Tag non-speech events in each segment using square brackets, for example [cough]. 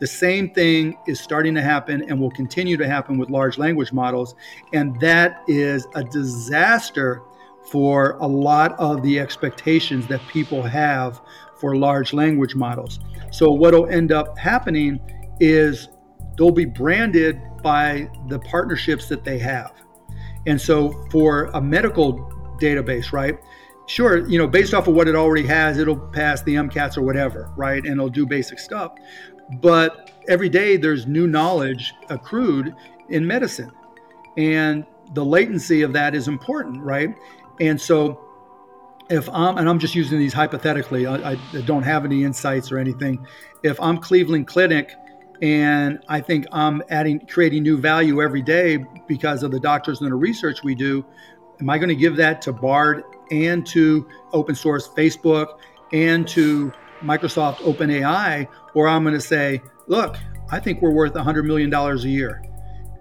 The same thing is starting to happen and will continue to happen with large language models. And that is a disaster for a lot of the expectations that people have for large language models. So, what will end up happening is they'll be branded by the partnerships that they have. And so, for a medical database, right? Sure, you know, based off of what it already has, it'll pass the MCATs or whatever, right? And it'll do basic stuff. But every day there's new knowledge accrued in medicine. And the latency of that is important, right? And so if I'm, and I'm just using these hypothetically, I, I, don't have any insights or anything. If I'm Cleveland Clinic and I think I'm adding, creating new value every day because of the doctors and the research we do, am I going to give that to Bard and to open source Facebook and to Microsoft OpenAI, or I'm going to say, look, I think we're worth $100 million a year.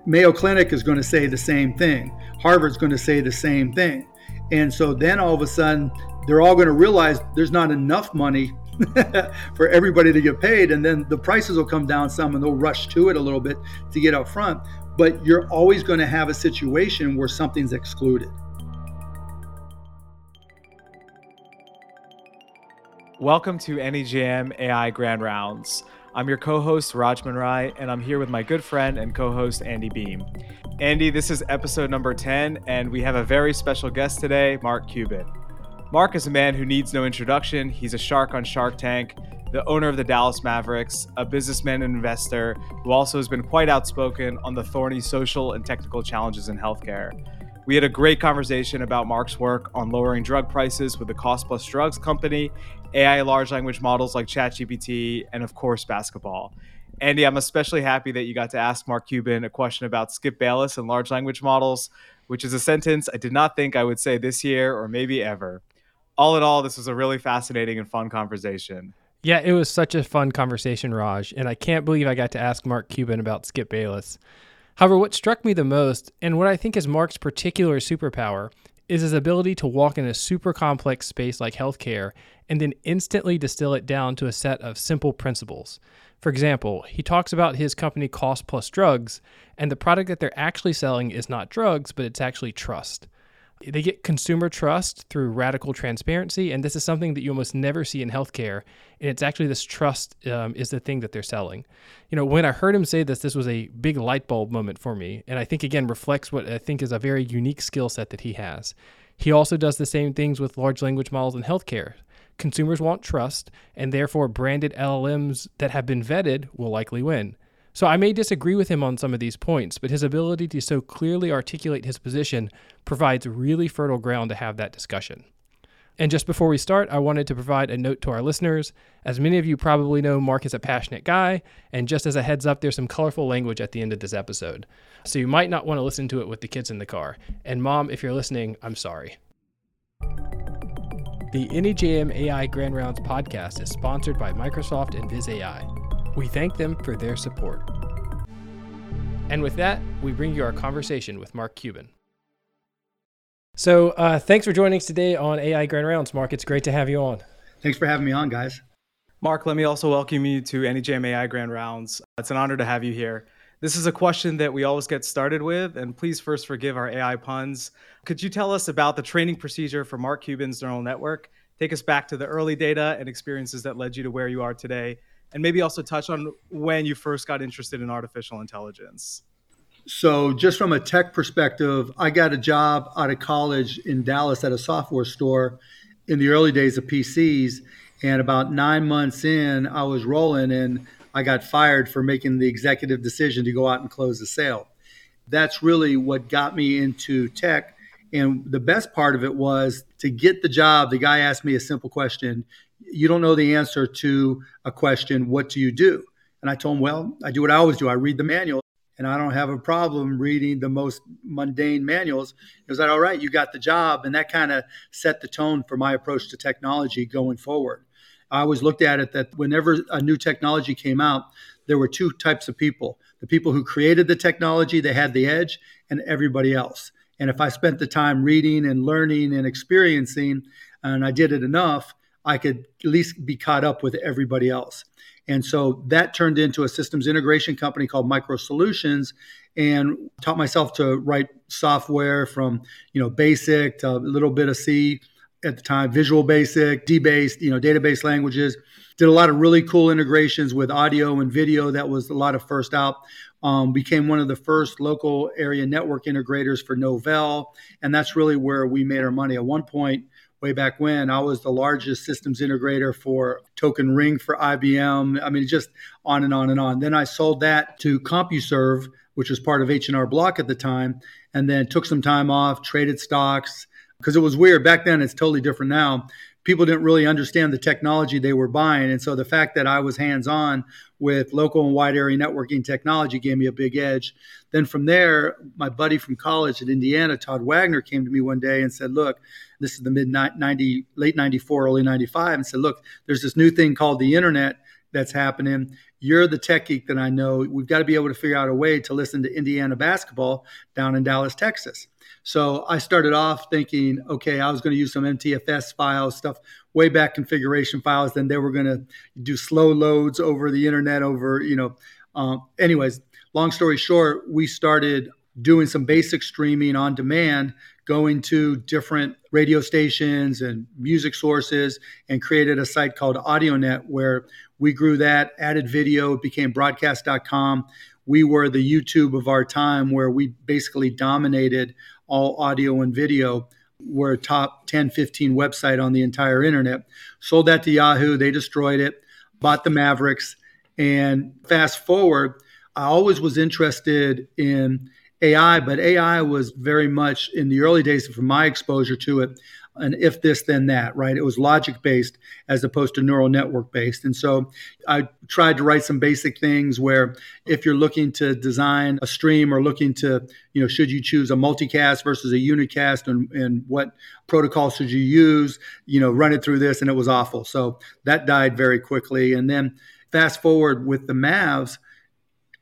Mayo Clinic is going to say the same thing. Harvard's going to say the same thing. And so then all of a sudden, they're all going to realize there's not enough money [laughs] for everybody to get paid. And then the prices will come down some and they'll rush to it a little bit to get up front. But you're always going to have a situation where something's excluded. Welcome to NEJM AI Grand Rounds. I'm your co host, Raj Manrai, and I'm here with my good friend and co host, Andy Beam. Andy, this is episode number 10, and we have a very special guest today, Mark Cuban. Mark is a man who needs no introduction. He's a shark on Shark Tank, the owner of the Dallas Mavericks, a businessman and investor who also has been quite outspoken on the thorny social and technical challenges in healthcare. We had a great conversation about Mark's work on lowering drug prices with the Cost Plus Drugs company, AI large language models like ChatGPT, and of course, basketball. Andy, I'm especially happy that you got to ask Mark Cuban a question about Skip Bayless and large language models, which is a sentence I did not think I would say this year or maybe ever. All in all, this was a really fascinating and fun conversation. Yeah, it was such a fun conversation, Raj, and I can't believe I got to ask Mark Cuban about Skip Bayless. However, what struck me the most, and what I think is Mark's particular superpower, is his ability to walk in a super complex space like healthcare and then instantly distill it down to a set of simple principles. For example, he talks about his company Cost Plus Drugs, and the product that they're actually selling is not drugs, but it's actually trust. They get consumer trust through radical transparency, and this is something that you almost never see in healthcare. And it's actually this trust um, is the thing that they're selling. You know, when I heard him say this, this was a big light bulb moment for me, and I think again reflects what I think is a very unique skill set that he has. He also does the same things with large language models in healthcare. Consumers want trust, and therefore branded LLMs that have been vetted will likely win. So I may disagree with him on some of these points, but his ability to so clearly articulate his position provides really fertile ground to have that discussion. And just before we start, I wanted to provide a note to our listeners. As many of you probably know, Mark is a passionate guy, and just as a heads up, there's some colorful language at the end of this episode. So you might not want to listen to it with the kids in the car. And mom, if you're listening, I'm sorry. The NEJM AI Grand Rounds podcast is sponsored by Microsoft and Viz AI. We thank them for their support. And with that, we bring you our conversation with Mark Cuban. So, uh, thanks for joining us today on AI Grand Rounds, Mark. It's great to have you on. Thanks for having me on, guys. Mark, let me also welcome you to NEJM AI Grand Rounds. It's an honor to have you here. This is a question that we always get started with, and please first forgive our AI puns. Could you tell us about the training procedure for Mark Cuban's neural network? Take us back to the early data and experiences that led you to where you are today, and maybe also touch on when you first got interested in artificial intelligence. So, just from a tech perspective, I got a job out of college in Dallas at a software store in the early days of PCs. And about nine months in, I was rolling and I got fired for making the executive decision to go out and close the sale. That's really what got me into tech. And the best part of it was to get the job. The guy asked me a simple question you don't know the answer to a question, what do you do? And I told him, well, I do what I always do. I read the manual and I don't have a problem reading the most mundane manuals. It was like, all right, you got the job. And that kind of set the tone for my approach to technology going forward. I always looked at it that whenever a new technology came out, there were two types of people the people who created the technology, they had the edge, and everybody else. And if I spent the time reading and learning and experiencing, and I did it enough, I could at least be caught up with everybody else. And so that turned into a systems integration company called Micro Solutions and taught myself to write software from, you know, basic to a little bit of C at the time, Visual Basic, dBase, you know, database languages. Did a lot of really cool integrations with audio and video. That was a lot of first out. Um, became one of the first local area network integrators for Novell, and that's really where we made our money. At one point, way back when, I was the largest systems integrator for Token Ring for IBM. I mean, just on and on and on. Then I sold that to CompuServe, which was part of H&R Block at the time, and then took some time off, traded stocks because it was weird back then. It's totally different now. People didn't really understand the technology they were buying, and so the fact that I was hands-on with local and wide area networking technology gave me a big edge. Then from there, my buddy from college at Indiana, Todd Wagner, came to me one day and said, "Look, this is the mid 90, late 94, early 95, and said, look, there's this new thing called the internet that's happening. You're the tech geek that I know. We've got to be able to figure out a way to listen to Indiana basketball down in Dallas, Texas. So I started off thinking, okay, I was going to use some MTFS files, stuff way back configuration files. Then they were going to do slow loads over the internet. Over, you know, um, anyways, long story short, we started doing some basic streaming on demand going to different radio stations and music sources and created a site called AudioNet where we grew that, added video, became broadcast.com. We were the YouTube of our time where we basically dominated all audio and video. We're a top 10, 15 website on the entire internet. Sold that to Yahoo, they destroyed it, bought the Mavericks. And fast forward, I always was interested in AI, but AI was very much in the early days from my exposure to it, an if this then that, right? It was logic based as opposed to neural network based. And so I tried to write some basic things where if you're looking to design a stream or looking to, you know, should you choose a multicast versus a unicast and, and what protocol should you use, you know, run it through this and it was awful. So that died very quickly. And then fast forward with the Mavs,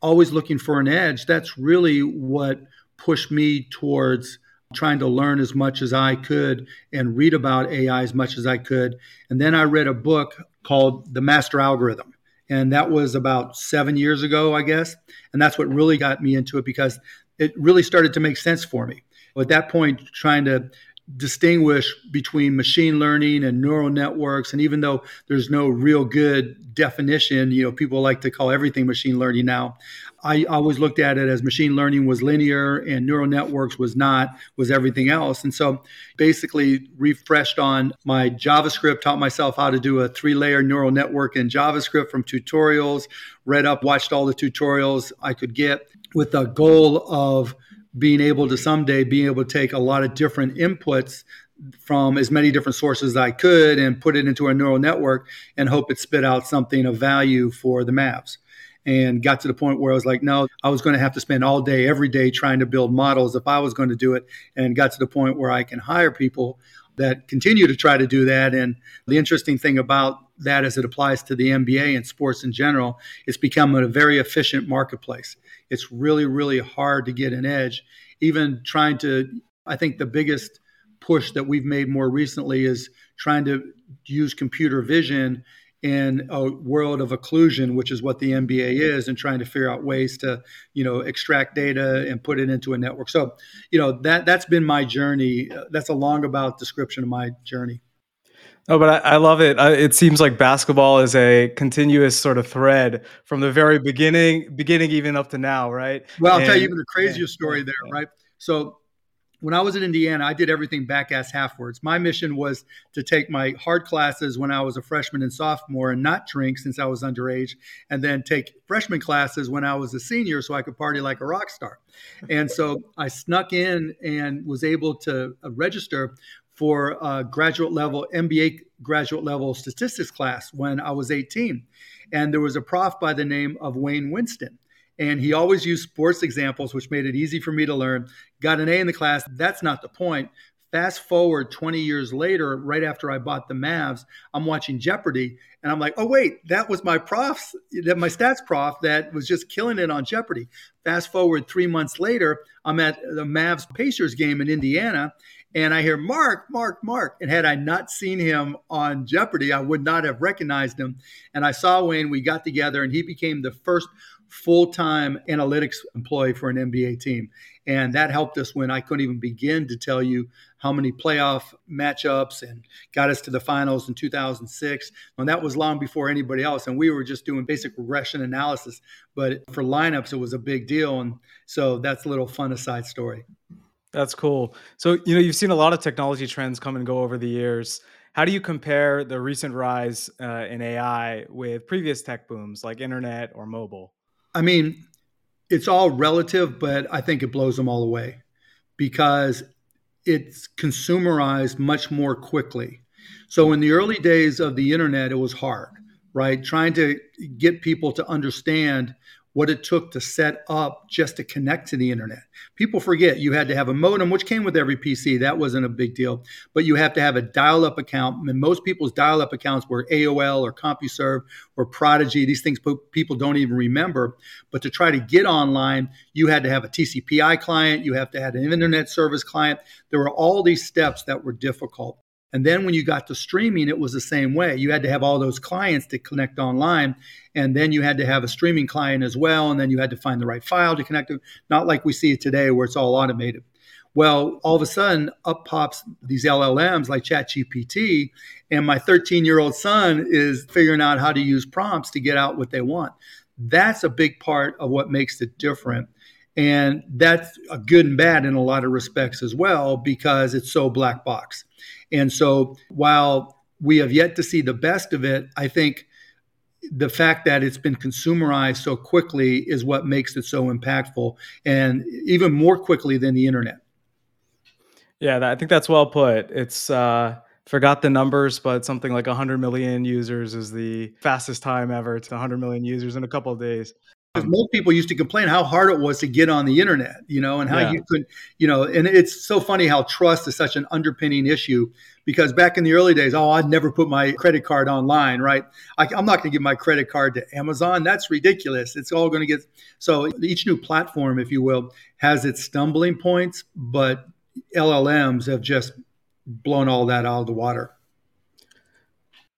always looking for an edge, that's really what pushed me towards trying to learn as much as I could and read about AI as much as I could. And then I read a book called The Master Algorithm. And that was about seven years ago, I guess. And that's what really got me into it because it really started to make sense for me. At that point, trying to distinguish between machine learning and neural networks and even though there's no real good definition you know people like to call everything machine learning now i always looked at it as machine learning was linear and neural networks was not was everything else and so basically refreshed on my javascript taught myself how to do a three layer neural network in javascript from tutorials read up watched all the tutorials i could get with the goal of being able to someday be able to take a lot of different inputs from as many different sources as I could and put it into a neural network and hope it spit out something of value for the Mavs. And got to the point where I was like, no, I was going to have to spend all day, every day trying to build models if I was going to do it. And got to the point where I can hire people that continue to try to do that. And the interesting thing about that as it applies to the NBA and sports in general, it's become a very efficient marketplace it's really, really hard to get an edge. Even trying to, I think the biggest push that we've made more recently is trying to use computer vision in a world of occlusion, which is what the NBA is, and trying to figure out ways to, you know, extract data and put it into a network. So, you know, that that's been my journey. That's a long about description of my journey. Oh, but I, I love it. I, it seems like basketball is a continuous sort of thread from the very beginning, beginning even up to now, right? Well, I'll and, tell you even the craziest story there, right? So when I was in Indiana, I did everything back ass halfwards. My mission was to take my hard classes when I was a freshman and sophomore and not drink since I was underage, and then take freshman classes when I was a senior so I could party like a rock star. And so I snuck in and was able to uh, register for a graduate level, MBA graduate level statistics class when I was 18. And there was a prof by the name of Wayne Winston. And he always used sports examples, which made it easy for me to learn. Got an A in the class. That's not the point. Fast forward 20 years later, right after I bought the Mavs, I'm watching Jeopardy and I'm like, oh, wait, that was my prof, that my stats prof that was just killing it on Jeopardy. Fast forward three months later, I'm at the Mavs Pacers game in Indiana And I hear Mark, Mark, Mark. And had I not seen him on Jeopardy, I would not have recognized him. And I saw Wayne, we got together, and he became the first full time analytics employee for an NBA team. And that helped us when I couldn't even begin to tell you how many playoff matchups and got us to the finals in 2006. And that was long before anybody else. And we were just doing basic regression analysis. But for lineups, it was a big deal. And so that's a little fun aside story. That's cool. So, you know, you've seen a lot of technology trends come and go over the years. How do you compare the recent rise uh, in AI with previous tech booms like internet or mobile? I mean, it's all relative, but I think it blows them all away because it's consumerized much more quickly. So in the early days of the internet, it was hard, right? Trying to get people to understand what it took to set up just to connect to the internet. People forget you had to have a modem, which came with every PC. That wasn't a big deal. But you have to have a dial up account. And most people's dial up accounts were AOL or CompuServe or Prodigy. These things people don't even remember. But to try to get online, you had to have a TCP/IP client, you have to have an internet service client. There were all these steps that were difficult. And then when you got to streaming, it was the same way. You had to have all those clients to connect online. And then you had to have a streaming client as well. And then you had to find the right file to connect to, not like we see it today where it's all automated. Well, all of a sudden, up pops these LLMs like ChatGPT, and my 13 year old son is figuring out how to use prompts to get out what they want. That's a big part of what makes it different. And that's a good and bad in a lot of respects as well, because it's so black box. And so while we have yet to see the best of it, I think the fact that it's been consumerized so quickly is what makes it so impactful and even more quickly than the internet. Yeah, I think that's well put. It's uh forgot the numbers, but something like 100 million users is the fastest time ever to 100 million users in a couple of days because um, most people used to complain how hard it was to get on the internet, you know, and how yeah. you could, you know, and it's so funny how trust is such an underpinning issue because back in the early days, oh, I'd never put my credit card online, right? I, am not going to give my credit card to Amazon. That's ridiculous. It's all going to get so each new platform, if you will, has its stumbling points, but LLMs have just blown all that out of the water.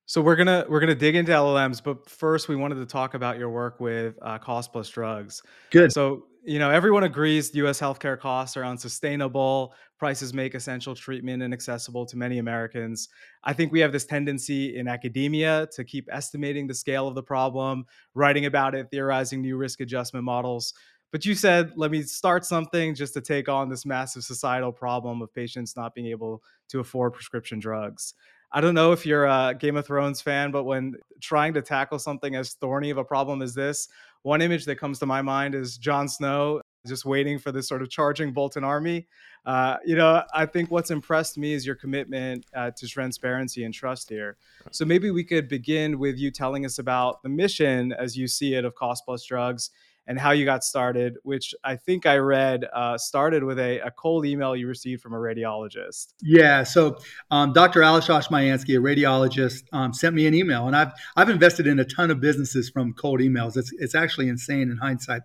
So we're gonna we're gonna dig into LLMs, but first we wanted to talk about your work with uh, Cost Plus Drugs. Good. So you know everyone agrees U.S. healthcare costs are unsustainable. Prices make essential treatment inaccessible to many Americans. I think we have this tendency in academia to keep estimating the scale of the problem, writing about it, theorizing new risk adjustment models. But you said, let me start something just to take on this massive societal problem of patients not being able to afford prescription drugs. I don't know if you're a Game of Thrones fan, but when trying to tackle something as thorny of a problem as this, one image that comes to my mind is Jon Snow just waiting for this sort of charging Bolton army. Uh, you know, I think what's impressed me is your commitment uh, to transparency and trust here. So maybe we could begin with you telling us about the mission as you see it of Cost Plus Drugs and how you got started, which I think I read uh, started with a, a, cold email you received from a radiologist. Yeah. So um, Dr. Alex Oshmyansky, a radiologist, um, sent me an email, and I've I've invested in a ton of businesses from cold emails. It's it's actually insane in hindsight.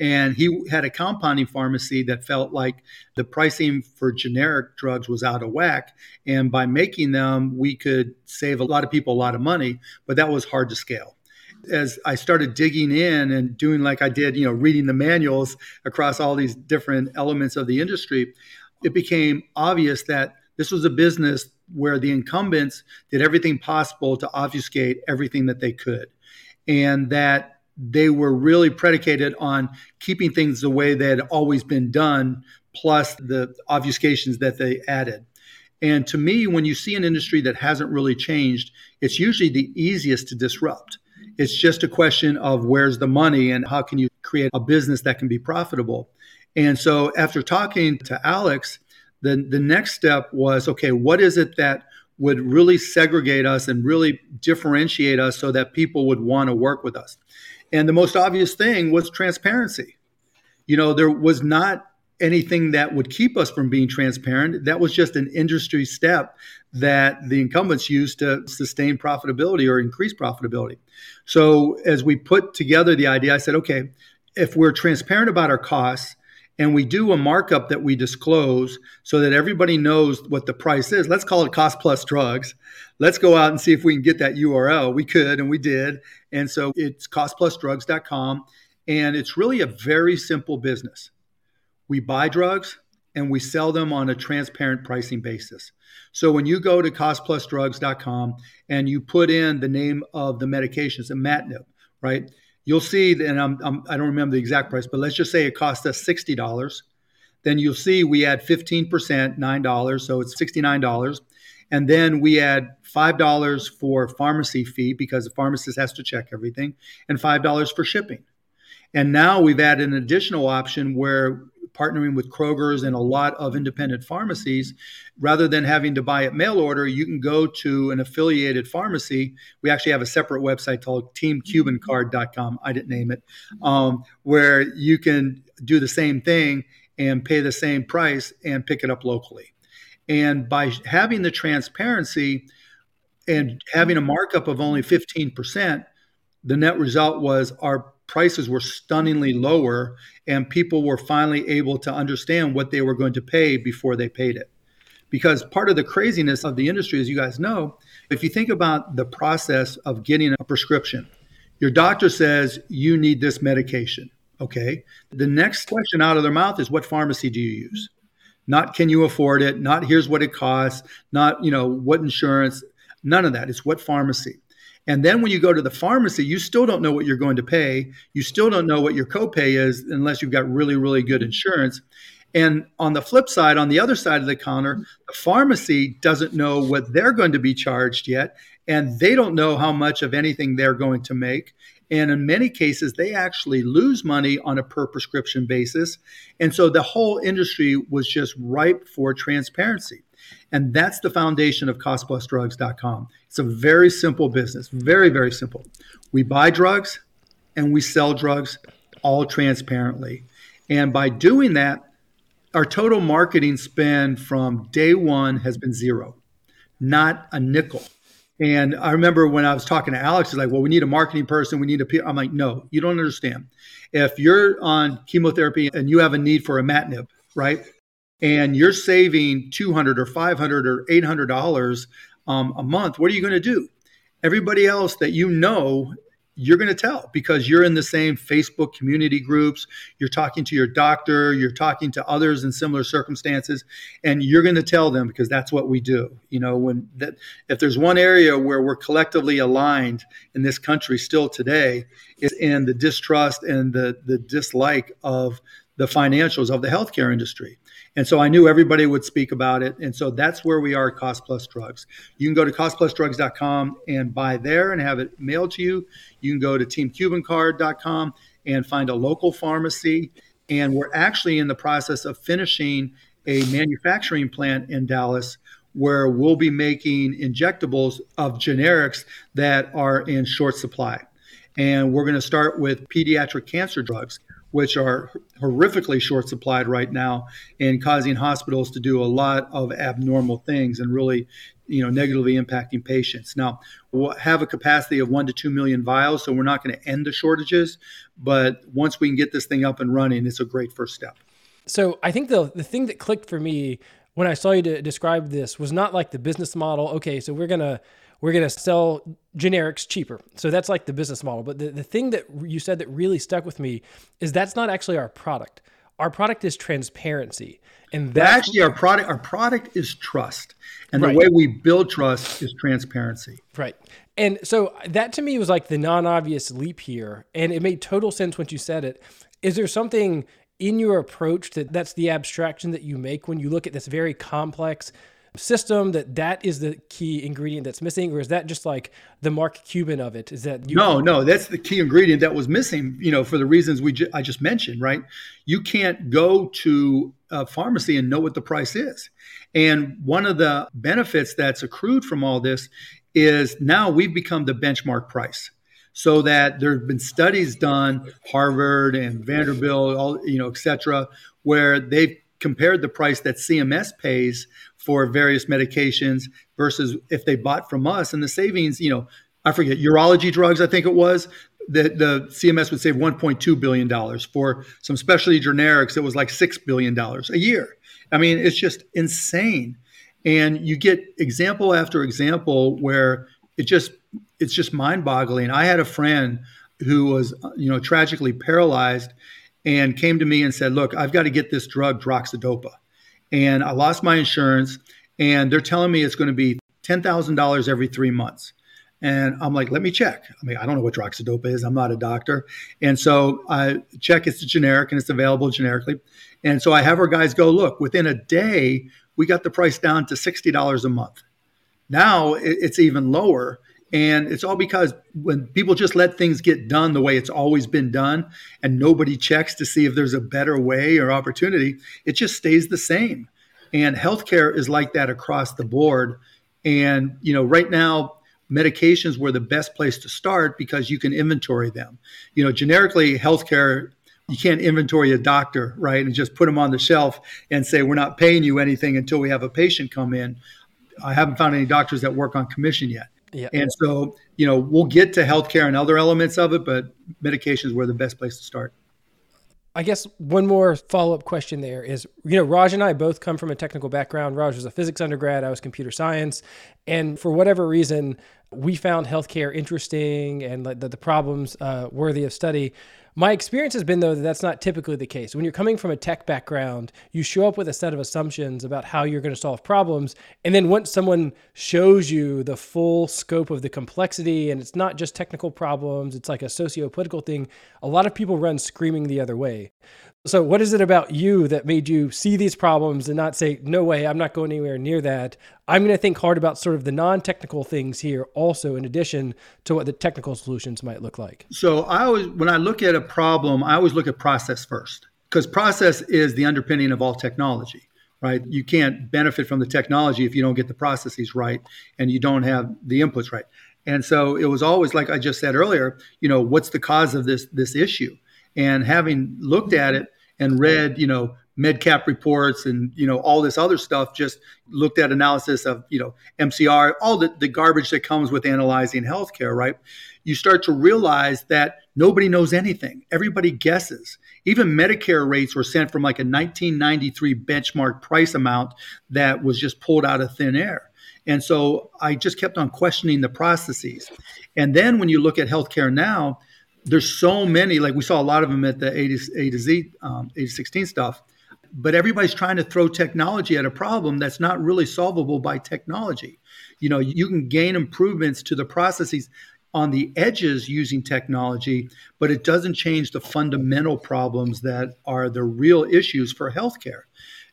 And he had a compounding pharmacy that felt like the pricing for generic drugs was out of whack, and by making them, we could save a lot of people a lot of money, but that was hard to scale as I started digging in and doing like I did, you know, reading the manuals across all these different elements of the industry, it became obvious that this was a business where the incumbents did everything possible to obfuscate everything that they could. And that they were really predicated on keeping things the way they had always been done, plus the obfuscations that they added. And to me, when you see an industry that hasn't really changed, it's usually the easiest to disrupt it's just a question of where's the money and how can you create a business that can be profitable. And so after talking to Alex, then the next step was okay, what is it that would really segregate us and really differentiate us so that people would want to work with us? And the most obvious thing was transparency. You know, there was not anything that would keep us from being transparent. That was just an industry step that the incumbents used to sustain profitability or increase profitability. So as we put together the idea, I said, okay, if we're transparent about our costs and we do a markup that we disclose so that everybody knows what the price is. Let's call it cost plus drugs. Let's go out and see if we can get that URL. We could and we did. And so it's costplusdrugs.com. And it's really a very simple business. We buy drugs and we sell them on a transparent pricing basis. So when you go to costplusdrugs.com and you put in the name of the medications, imatinib, right? You'll see, and I'm, I'm, I do not remember the exact price, but let's just say it cost us $60. Then you'll see we add 15%, $9, so it's $69. And then we add $5 for pharmacy fee because the pharmacist has to check everything, and $5 for shipping. And now we've added an additional option where partnering with Kroger's and a lot of independent pharmacies, rather than having to buy it mail order, you can go to an affiliated pharmacy. We actually have a separate website called teamcubancard.com. I didn't name it, um, where you can do the same thing and pay the same price and pick it up locally. And by having the transparency and having a markup of only 15%, the net result was our prices were stunningly lower and people were finally able to understand what they were going to pay before they paid it. Because part of the craziness of the industry, as you guys know, if you think about the process of getting a prescription, your doctor says you need this medication. Okay. The next question out of their mouth is what pharmacy do you use? Not can you afford it? Not here's what it costs. Not, you know, what insurance. None of that. It's what pharmacy. And then when you go to the pharmacy, you still don't know what you're going to pay. You still don't know what your copay is unless you've got really, really good insurance. And on the flip side, on the other side of the counter, the pharmacy doesn't know what they're going to be charged yet. And they don't know how much of anything they're going to make. And in many cases, they actually lose money on a per prescription basis. And so the whole industry was just ripe for transparency. And that's the foundation of costplusdrugs.com. It's a very simple business, very, very simple. We buy drugs and we sell drugs all transparently. And by doing that, our total marketing spend from day one has been zero, not a nickel. And I remember when I was talking to Alex, he's like, well, we need a marketing person. We need a. I'm like, no, you don't understand. If you're on chemotherapy and you have a need for a imatinib, right? And you're saving 200 or 500 or 800 dollars um, a month what are you going to do? Everybody else that you know you're going to tell because you're in the same facebook community groups you're talking to your doctor you're talking to others in similar circumstances and you're going to tell them because that's what we do. You know when that if there's one area where we're collectively aligned in this country still today is in the distrust and the the dislike of the financials of the healthcare industry and so I knew everybody would speak about it. And so that's where we are at Cost Plus Drugs. You can go to costplusdrugs.com and buy there and have it mailed to you. You can go to teamcubancard.com and find a local pharmacy. And we're actually in the process of finishing a manufacturing plant in Dallas where we'll be making injectables of generics that are in short supply. And we're going to start with pediatric cancer drugs which are horrifically short supplied right now and causing hospitals to do a lot of abnormal things and really you know negatively impacting patients. Now we'll have a capacity of 1 to 2 million vials so we're not going to end the shortages but once we can get this thing up and running it's a great first step. So i think the the thing that clicked for me when i saw you describe this was not like the business model okay so we're going to we're going to sell generics cheaper. So that's like the business model. But the, the thing that you said that really stuck with me is that's not actually our product. Our product is transparency. And that's actually our product our product is trust. And right. the way we build trust is transparency. Right. And so that to me was like the non-obvious leap here. And it made total sense once you said it. Is there something in your approach that that's the abstraction that you make when you look at this very complex system that that is the key ingredient that's missing or is that just like the mark cuban of it? Is that you- no no that's the key ingredient that was missing you know for the reasons we ju- i just mentioned right? You can't go to a pharmacy and know what the price is. And one of the benefits that's accrued from all this is now we've become the benchmark price so that there have been studies done harvard and vanderbilt all you know et cetera where they've compared the price that cms pays for various medications versus if they bought from us and the savings, you know, I forget urology drugs, I think it was the, the CMS would save 1.2 billion dollars for some specialty generics. It was like six billion dollars a year. I mean, it's just insane. And you get example after example where it just it's just mind-boggling. I had a friend who was you know tragically paralyzed and came to me and said, "Look, I've got to get this drug droxidopa." And I lost my insurance and they're telling me it's going to be $10,000 every 3 months. And I'm like, let me check. I mean, I don't know what droxidopa is. I'm not a doctor. And so I check it's generic and it's available generically. And so I have our guys go, look, within a day, we got the price down to $60 a month. Now it's even lower. And it's all because when people just let things get done the way it's always been done and nobody checks to see if there's a better way or opportunity, it just stays the same. And healthcare is like that across the board. And, you know, right now, medications were the best place to start because you can inventory them. You know, generically, healthcare, you can't inventory a doctor, right? And just put them on the shelf and say, we're not paying you anything until we have a patient come in. I haven't found any doctors that work on commission yet. Yeah. And so, you know, we'll get to healthcare and other elements of it, but medications were the best place to start. I guess one more follow up question there is you know, Raj and I both come from a technical background. Raj was a physics undergrad, I was computer science. And for whatever reason, we found healthcare interesting and the, the problems uh, worthy of study. My experience has been, though, that that's not typically the case. When you're coming from a tech background, you show up with a set of assumptions about how you're going to solve problems. And then once someone shows you the full scope of the complexity, and it's not just technical problems, it's like a socio political thing, a lot of people run screaming the other way. So, what is it about you that made you see these problems and not say, no way, I'm not going anywhere near that? I'm going to think hard about sort of the non technical things here, also, in addition to what the technical solutions might look like. So, I always, when I look at a problem, I always look at process first because process is the underpinning of all technology right? You can't benefit from the technology if you don't get the processes right and you don't have the inputs right. And so it was always like I just said earlier, you know, what's the cause of this this issue? And having looked at it and read, you know, MedPAC reports and you know all this other stuff just looked at analysis of you know mcr all the, the garbage that comes with analyzing healthcare right? You start to realize that nobody knows anything. Everybody guesses. Even medicare rates were sent from like a 1993 benchmark price amount that was just pulled out of thin air. And so i just kept on questioning the processes. And then when you look at healthcare now there's so many, like we saw a lot of them at the A to, a to Z, um, A to 16 stuff, but everybody's trying to throw technology at a problem that's not really solvable by technology. You know, you can gain improvements to the processes on the edges using technology, but it doesn't change the fundamental problems that are the real issues for healthcare.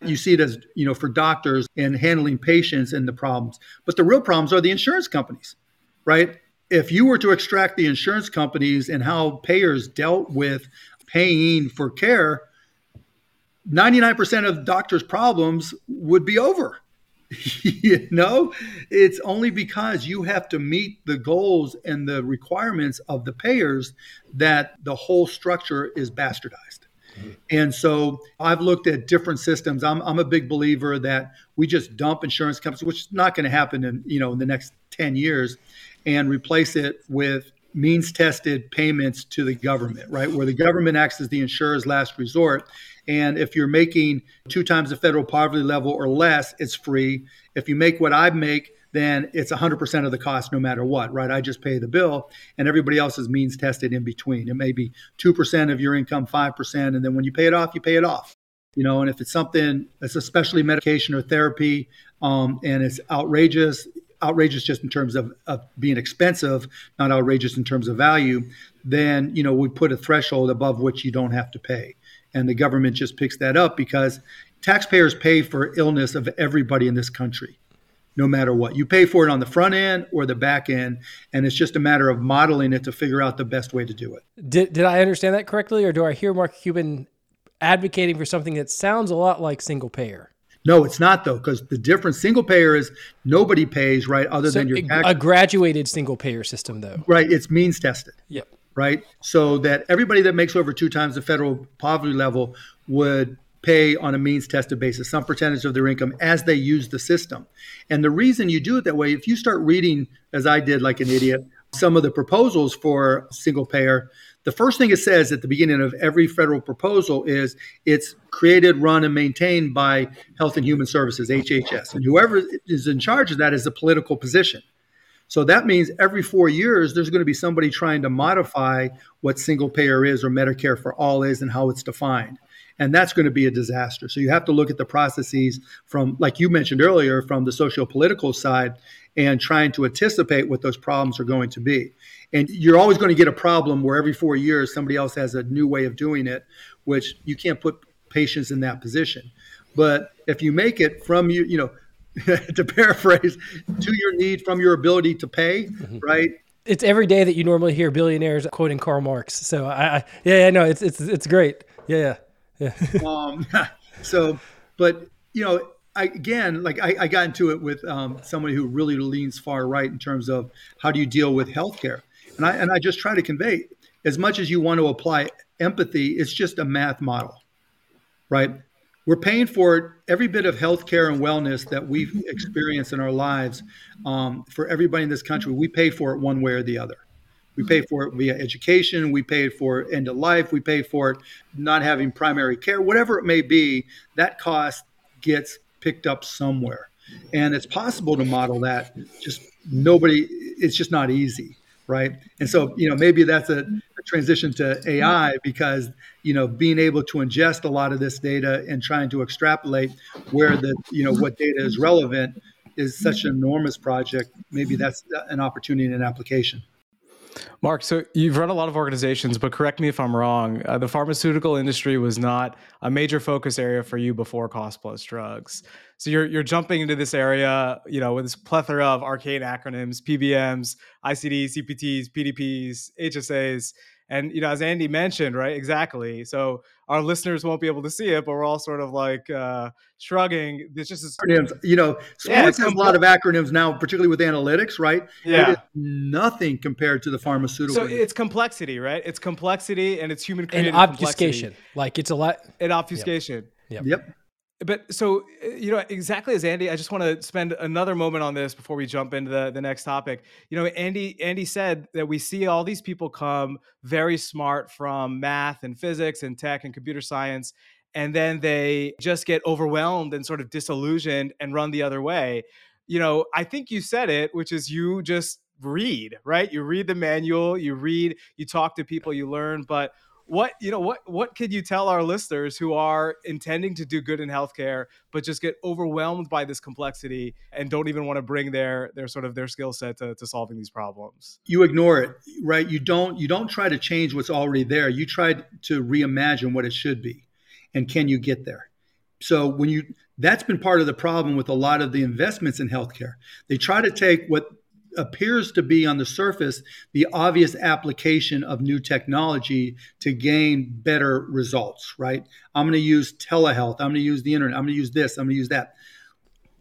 You see it as, you know, for doctors and handling patients and the problems. But the real problems are the insurance companies, right? if you were to extract the insurance companies and how payers dealt with paying for care, 99% of doctors' problems would be over. [laughs] you know, it's only because you have to meet the goals and the requirements of the payers that the whole structure is bastardized. Mm-hmm. And so I've looked at different systems. I'm, I'm a big believer that we just dump insurance companies, which is not going to happen in, you know, in the next 10 years and replace it with means tested payments to the government, right? Where the government acts as the insurer's last resort. And if you're making two times the federal poverty level or less, it's free. If you make what I make, then it's 100% of the cost no matter what, right? I just pay the bill and everybody else is means tested in between. It may be 2% of your income, 5%. And then when you pay it off, you pay it off. You know, and if it's something that's especially medication or therapy um, and it's outrageous, outrageous just in terms of, of being expensive, not outrageous in terms of value, then you know we put a threshold above which you don't have to pay, and the government just picks that up because taxpayers pay for illness of everybody in this country no matter what. You pay for it on the front end or the back end, and it's just a matter of modeling it to figure out the best way to do it. Did, did I understand that correctly, or do I hear Mark Cuban advocating for something that sounds a lot like single payer? No, it's not though, because the difference single payer is nobody pays right other so than your tax. A graduated single payer system though. Right, it's means tested. Yep. Right, so that everybody that makes over two times the federal poverty level would pay on a means tested basis some percentage of their income as they use the system. And the reason you do it that way, if you start reading as I did like an idiot some of the proposals for single payer, the first thing it says at the beginning of every federal proposal is it's created, run, and maintained by Health and Human Services, HHS. And whoever is in charge of that is a political position. So that means every four years, there's going to be somebody trying to modify what single payer is or Medicare for all is and how it's defined. And that's going to be a disaster. So you have to look at the processes from, like you mentioned earlier, from the socio political side and trying to anticipate what those problems are going to be. And you're always going to get a problem where every four years somebody else has a new way of doing it, which you can't put patients in that position. But if you make it from you, you know, [laughs] to paraphrase, to your need from your ability to pay, mm-hmm. right? It's every day that you normally hear billionaires quoting Karl Marx. So I, I yeah, yeah, no, it's it's it's great. Yeah, yeah, yeah. [laughs] um, [laughs] so, but you know, I, again, like I, I, got into it with um, somebody who really leans far right in terms of how do you deal with healthcare, and I and I just try to convey as much as you want to apply empathy, it's just a math model, right? we're paying for it every bit of healthcare and wellness that we've experienced in our lives um, for everybody in this country we pay for it one way or the other. We pay for it via education we pay for it end of life we pay for it not having primary care whatever it may be that cost gets picked up somewhere. And it's possible to model that just nobody it's just not easy right and so you know maybe that's a transition to AI because you know being able to ingest a lot of this data and trying to extrapolate where the you know what data is relevant is such an enormous project. Maybe that's an opportunity and an application. Mark, so you've run a lot of organizations, but correct me if I'm wrong. Uh, the pharmaceutical industry was not a major focus area for you before cost plus drugs. So you're you're jumping into this area, you know, with this plethora of arcane acronyms, PBMs, ICDs, CPTs, PDPs, HSAs. And you know, as Andy mentioned, right? Exactly. So our listeners won't be able to see it, but we're all sort of like uh, shrugging. This just is acronyms. You know, sports yeah, has a lot of acronyms now, particularly with analytics, right? Yeah, nothing compared to the pharmaceutical. So it's complexity, right? It's complexity, and it's human created and obfuscation. Like it's a lot. And obfuscation. Yep. yep. yep but so uh, you know exactly as andy i just want to spend another moment on this before we jump into the, the next topic. You know andy andy said that we see all these people come very smart from math and physics and tech and computer science and then they just get overwhelmed and sort of disillusioned and run the other way. You know i think you said it which is you just read right? You read the manual you read you talk to people you learn but what you know what what could you tell our listeners who are intending to do good in healthcare but just get overwhelmed by this complexity and don't even want to bring their their sort of their skill set to, to solving these problems? You ignore it right? You don't you don't try to change what's already there. You try to reimagine what it should be and can you get there? So when you that's been part of the problem with a lot of the investments in healthcare. They try to take what appears to be on the surface the obvious application of new technology to gain better results, right? I'm going to use telehealth. I'm going to use the internet. I'm going to use this. I'm going to use that.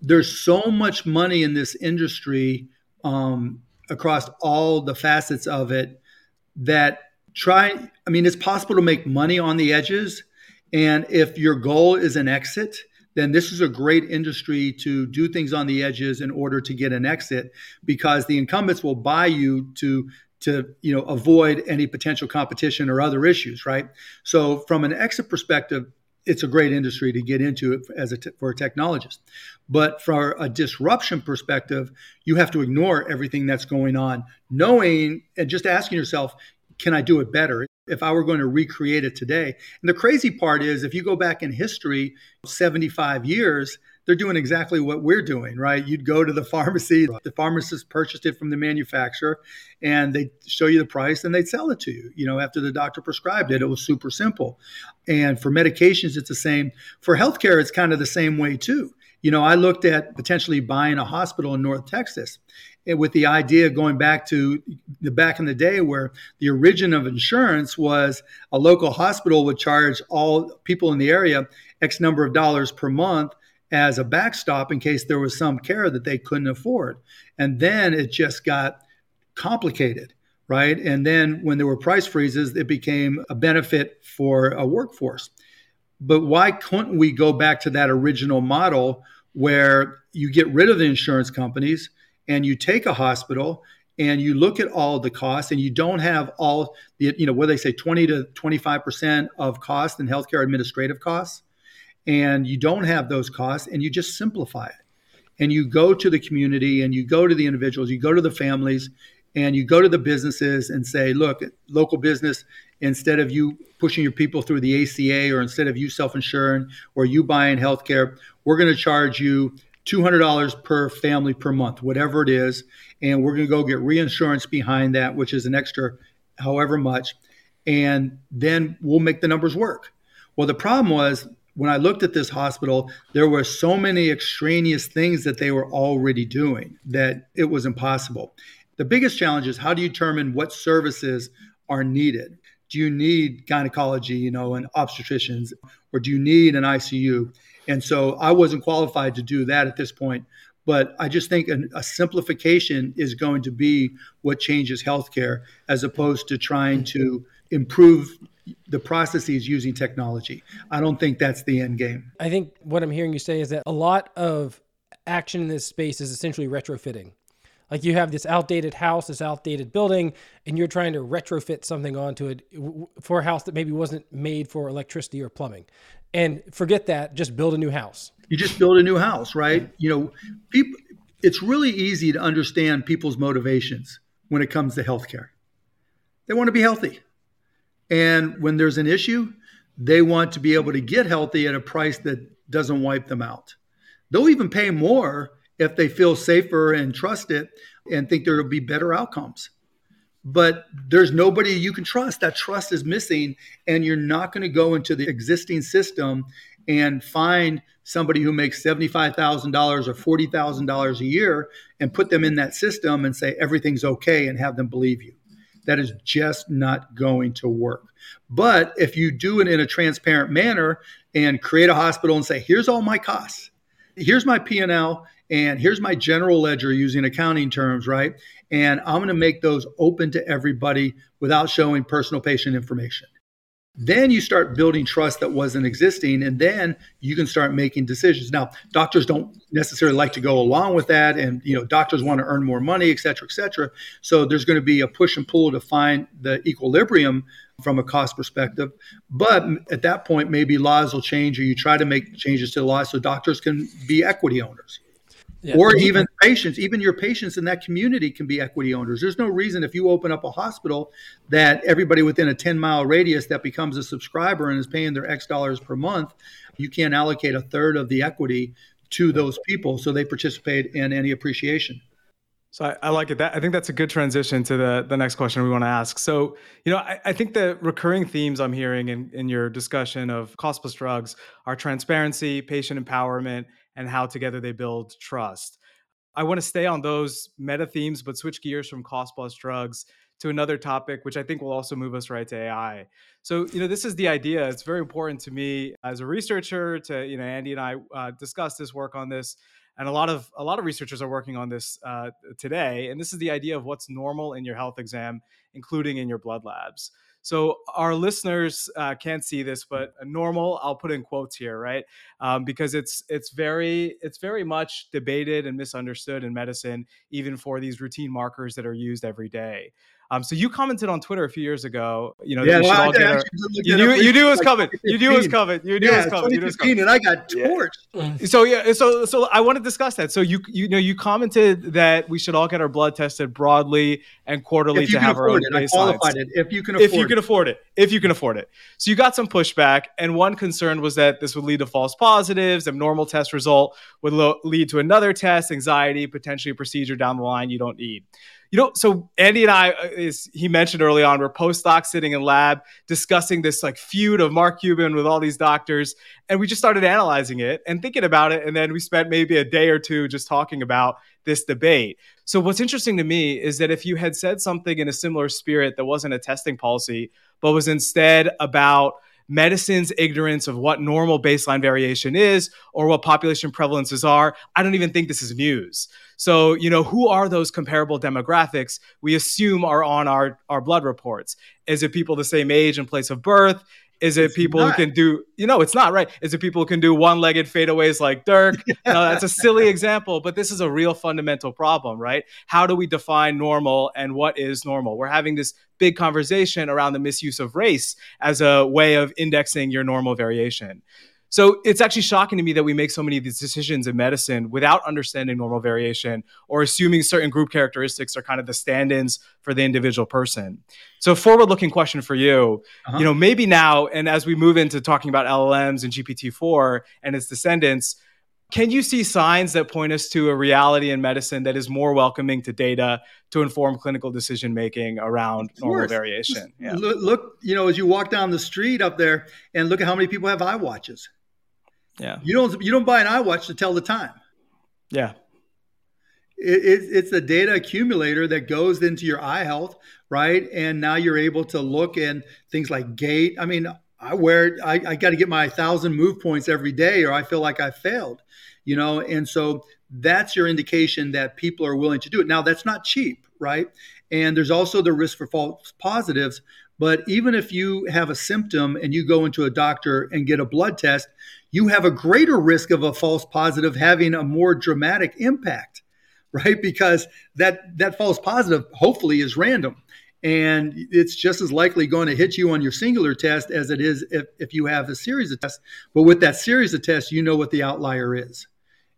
There's so much money in this industry um, across all the facets of it that try, I mean, it's possible to make money on the edges. And if your goal is an exit, then this is a great industry to do things on the edges in order to get an exit because the incumbents will buy you to to you know avoid any potential competition or other issues right? So from an exit perspective it's a great industry to get into as a t- for a technologist. But for a disruption perspective you have to ignore everything that's going on knowing and just asking yourself can i do it better if I were going to recreate it today. And the crazy part is, if you go back in history, 75 years, they're doing exactly what we're doing, right? You'd go to the [laughs] pharmacy, the pharmacist purchased it from the manufacturer, and they show you the price and they'd sell it to you. You know, after the doctor prescribed it, it was super simple. And for medications, it's the same. For healthcare, it's kind of the same way too. You know, I looked at potentially buying a hospital in North Texas, with the idea going back to the back in the day where the origin of insurance was a local hospital would charge all people in the area X number of dollars per month as a backstop in case there was some care that they couldn't afford. And then it just got complicated, right? And then when there were price freezes, it became a benefit for a workforce. But why couldn't we go back to that original model where you get rid of the insurance companies? And you take a hospital and you look at all the costs and you don't have all the you know what they say 20 to 25% of cost in healthcare administrative costs. And you don't have those costs and you just simplify it. And you go to the community and you go to the individuals you go to the families and you go to the businesses and say look local business instead of you pushing your people through the ACA or instead of you self-insuring or you buying healthcare we're going to charge you $200 per family per month, whatever it is. And we're going to go get reinsurance behind that, which is an extra however much. And then we'll make the numbers work. Well, the problem was when I looked at this hospital, there were so many extraneous things that they were already doing that it was impossible. The biggest challenge is how do you determine what services are needed? Do you need gynecology, you know, and obstetricians, or do you need an ICU? And so I wasn't qualified to do that at this point. But I just think an, a simplification is going to be what changes healthcare as opposed to trying to improve the processes using technology. I don't think that's the end game. I think what I'm hearing you say is that a lot of action in this space is essentially retrofitting. Like you have this outdated house, this outdated building, and you're trying to retrofit something onto it for a house that maybe wasn't made for electricity or plumbing. And forget that just build a new house. You just build a new house right? You know people it's really easy to understand people's motivations when it comes to healthcare. They want to be healthy. And when there's an issue they want to be able to get healthy at a price that doesn't wipe them out. They'll even pay more if they feel safer and trust it and think there will be better outcomes but there's nobody you can trust. That trust is missing, and you're not going to go into the existing system and find somebody who makes $75,000 or $40,000 a year and put them in that system and say everything's okay and have them believe you. That is just not going to work. But if you do it in a transparent manner and create a hospital and say, here's all my costs, here's my P&L, and here's my general ledger using accounting terms, right? And I'm going to make those open to everybody without showing personal patient information. Then you start building trust that wasn't existing, and then you can start making decisions. Now, doctors don't necessarily like to go along with that, and you know, doctors want to earn more money, et cetera, et cetera. So there's going to be a push and pull to find the equilibrium from a cost perspective. But at that point, maybe laws will change, or you try to make changes to the laws so doctors can be equity owners. Yeah. Or even patients, even your patients in that community can be equity owners. There's no reason if you open up a hospital that everybody within a 10 mile radius that becomes a subscriber and is paying their X dollars per month, you can't allocate a third of the equity to those people so they participate in any appreciation. So I, I, like it. That, I think that's a good transition to the, the next question we want to ask. So, you know, I, I think the recurring themes I'm hearing in, in your discussion of cost plus drugs are transparency, patient empowerment, and how together they build trust. I want to stay on those meta themes, but switch gears from cost plus drugs to another topic, which I think will also move us right to AI. So, you know, this is the idea. It's very important to me as a researcher to, you know, Andy and I uh, discuss this work on this and a lot of a lot of researchers are working on this uh, today and this is the idea of what's normal in your health exam including in your blood labs so our listeners uh, can't see this but normal i'll put in quotes here right? Um, because it's it's very it's very much debated and misunderstood in medicine even for these routine markers that are used every day um, so you commented on Twitter a few years ago. You know, yeah, well, our, you knew you knew it was coming. You knew it was coming. You knew yeah, it was coming. You knew it was coming. And I got torched. Yeah. So yeah, so so I want to discuss that. So you you know you commented that we should all get our blood tested broadly and quarterly to have our own it. baselines. it. If you can afford if you can afford it. If you can afford it. So you got some pushback, and one concern was that this would lead to false positives. Abnormal test result would lo- lead to another test, anxiety, potentially a procedure down the line you don't need. You know, so Andy and I, uh, is he mentioned early on, we're postdocs sitting in lab discussing this like feud of Mark Cuban with all these doctors, and we just started analyzing it and thinking about it, and then we spent maybe a day or two just talking about this debate. So what's interesting to me is that if you had said something in a similar spirit that wasn't a testing policy, but was instead about medicine's ignorance of what normal baseline variation is or what population prevalences are, I don't even think this is news. So, you know, who are those comparable demographics we assume are on our, our blood reports? Is it people the same age and place of birth? Is it It's people not. who can do, you know, it's not right. Is it people who can do one legged fadeaways like Dirk? [laughs] No, that's a silly example, but this is a real fundamental problem, right? How do we define normal and what is normal? We're having this big conversation around the misuse of race as a way of indexing your normal variation. So it's actually shocking to me that we make so many of these decisions in medicine without understanding normal variation or assuming certain group characteristics are kind of the stand-ins for the individual person. So forward-looking question for you, Uh-huh. you know, maybe now and as we move into talking about LLMs and GPT-4 and its descendants, can you see signs that point us to a reality in medicine that is more welcoming to data to inform clinical decision making around normal variation? Yeah. Look, you know, as you walk down the street up there, and look at how many people have iWatches. Yeah. You don't you don't buy an iWatch to tell the time. Yeah. It, it, it's the data accumulator that goes into your eye health, right? And now you're able to look in things like gait. I mean, I wear I, I got to get my thousand move points every day, or I feel like I failed, you know. And so that's your indication that people are willing to do it. Now that's not cheap, right? And there's also the risk for false positives. But even if you have a symptom and you go into a doctor and get a blood test, you have a greater risk of a false positive having a more dramatic impact, [laughs] right? Because that that false positive hopefully is random. And it's just as likely going to hit you on your singular test as it is if, if you have a series of tests. But with that series of tests, you know what the outlier is.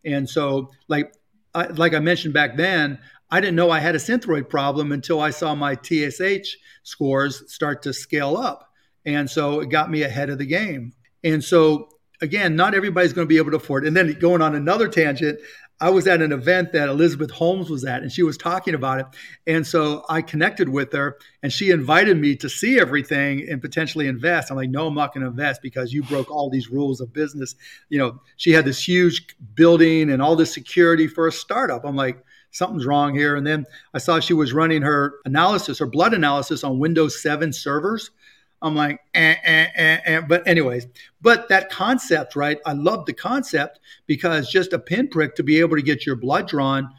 And so, like, I, like I mentioned back then, I didn't know I had a synthroid problem until I saw my TSH scores start to scale up. And so it got me ahead of the game. And so, again, not everybody's going to be able to afford it. And then going on another tangent, I was at an event that Elizabeth Holmes was at, and she was talking about it. And so I connected with her, and she invited me to see everything and potentially invest. I'm like, no, I'm not going to invest because you broke all these rules of business. You know, she had this huge building and all this security for a startup. I'm like, something's wrong here. And then I saw she was running her analysis, her blood analysis on Windows 7 servers. I'm like, eh, eh, eh, eh. but anyways, but that concept, right? I love the concept because just a pinprick to be able to get your blood drawn.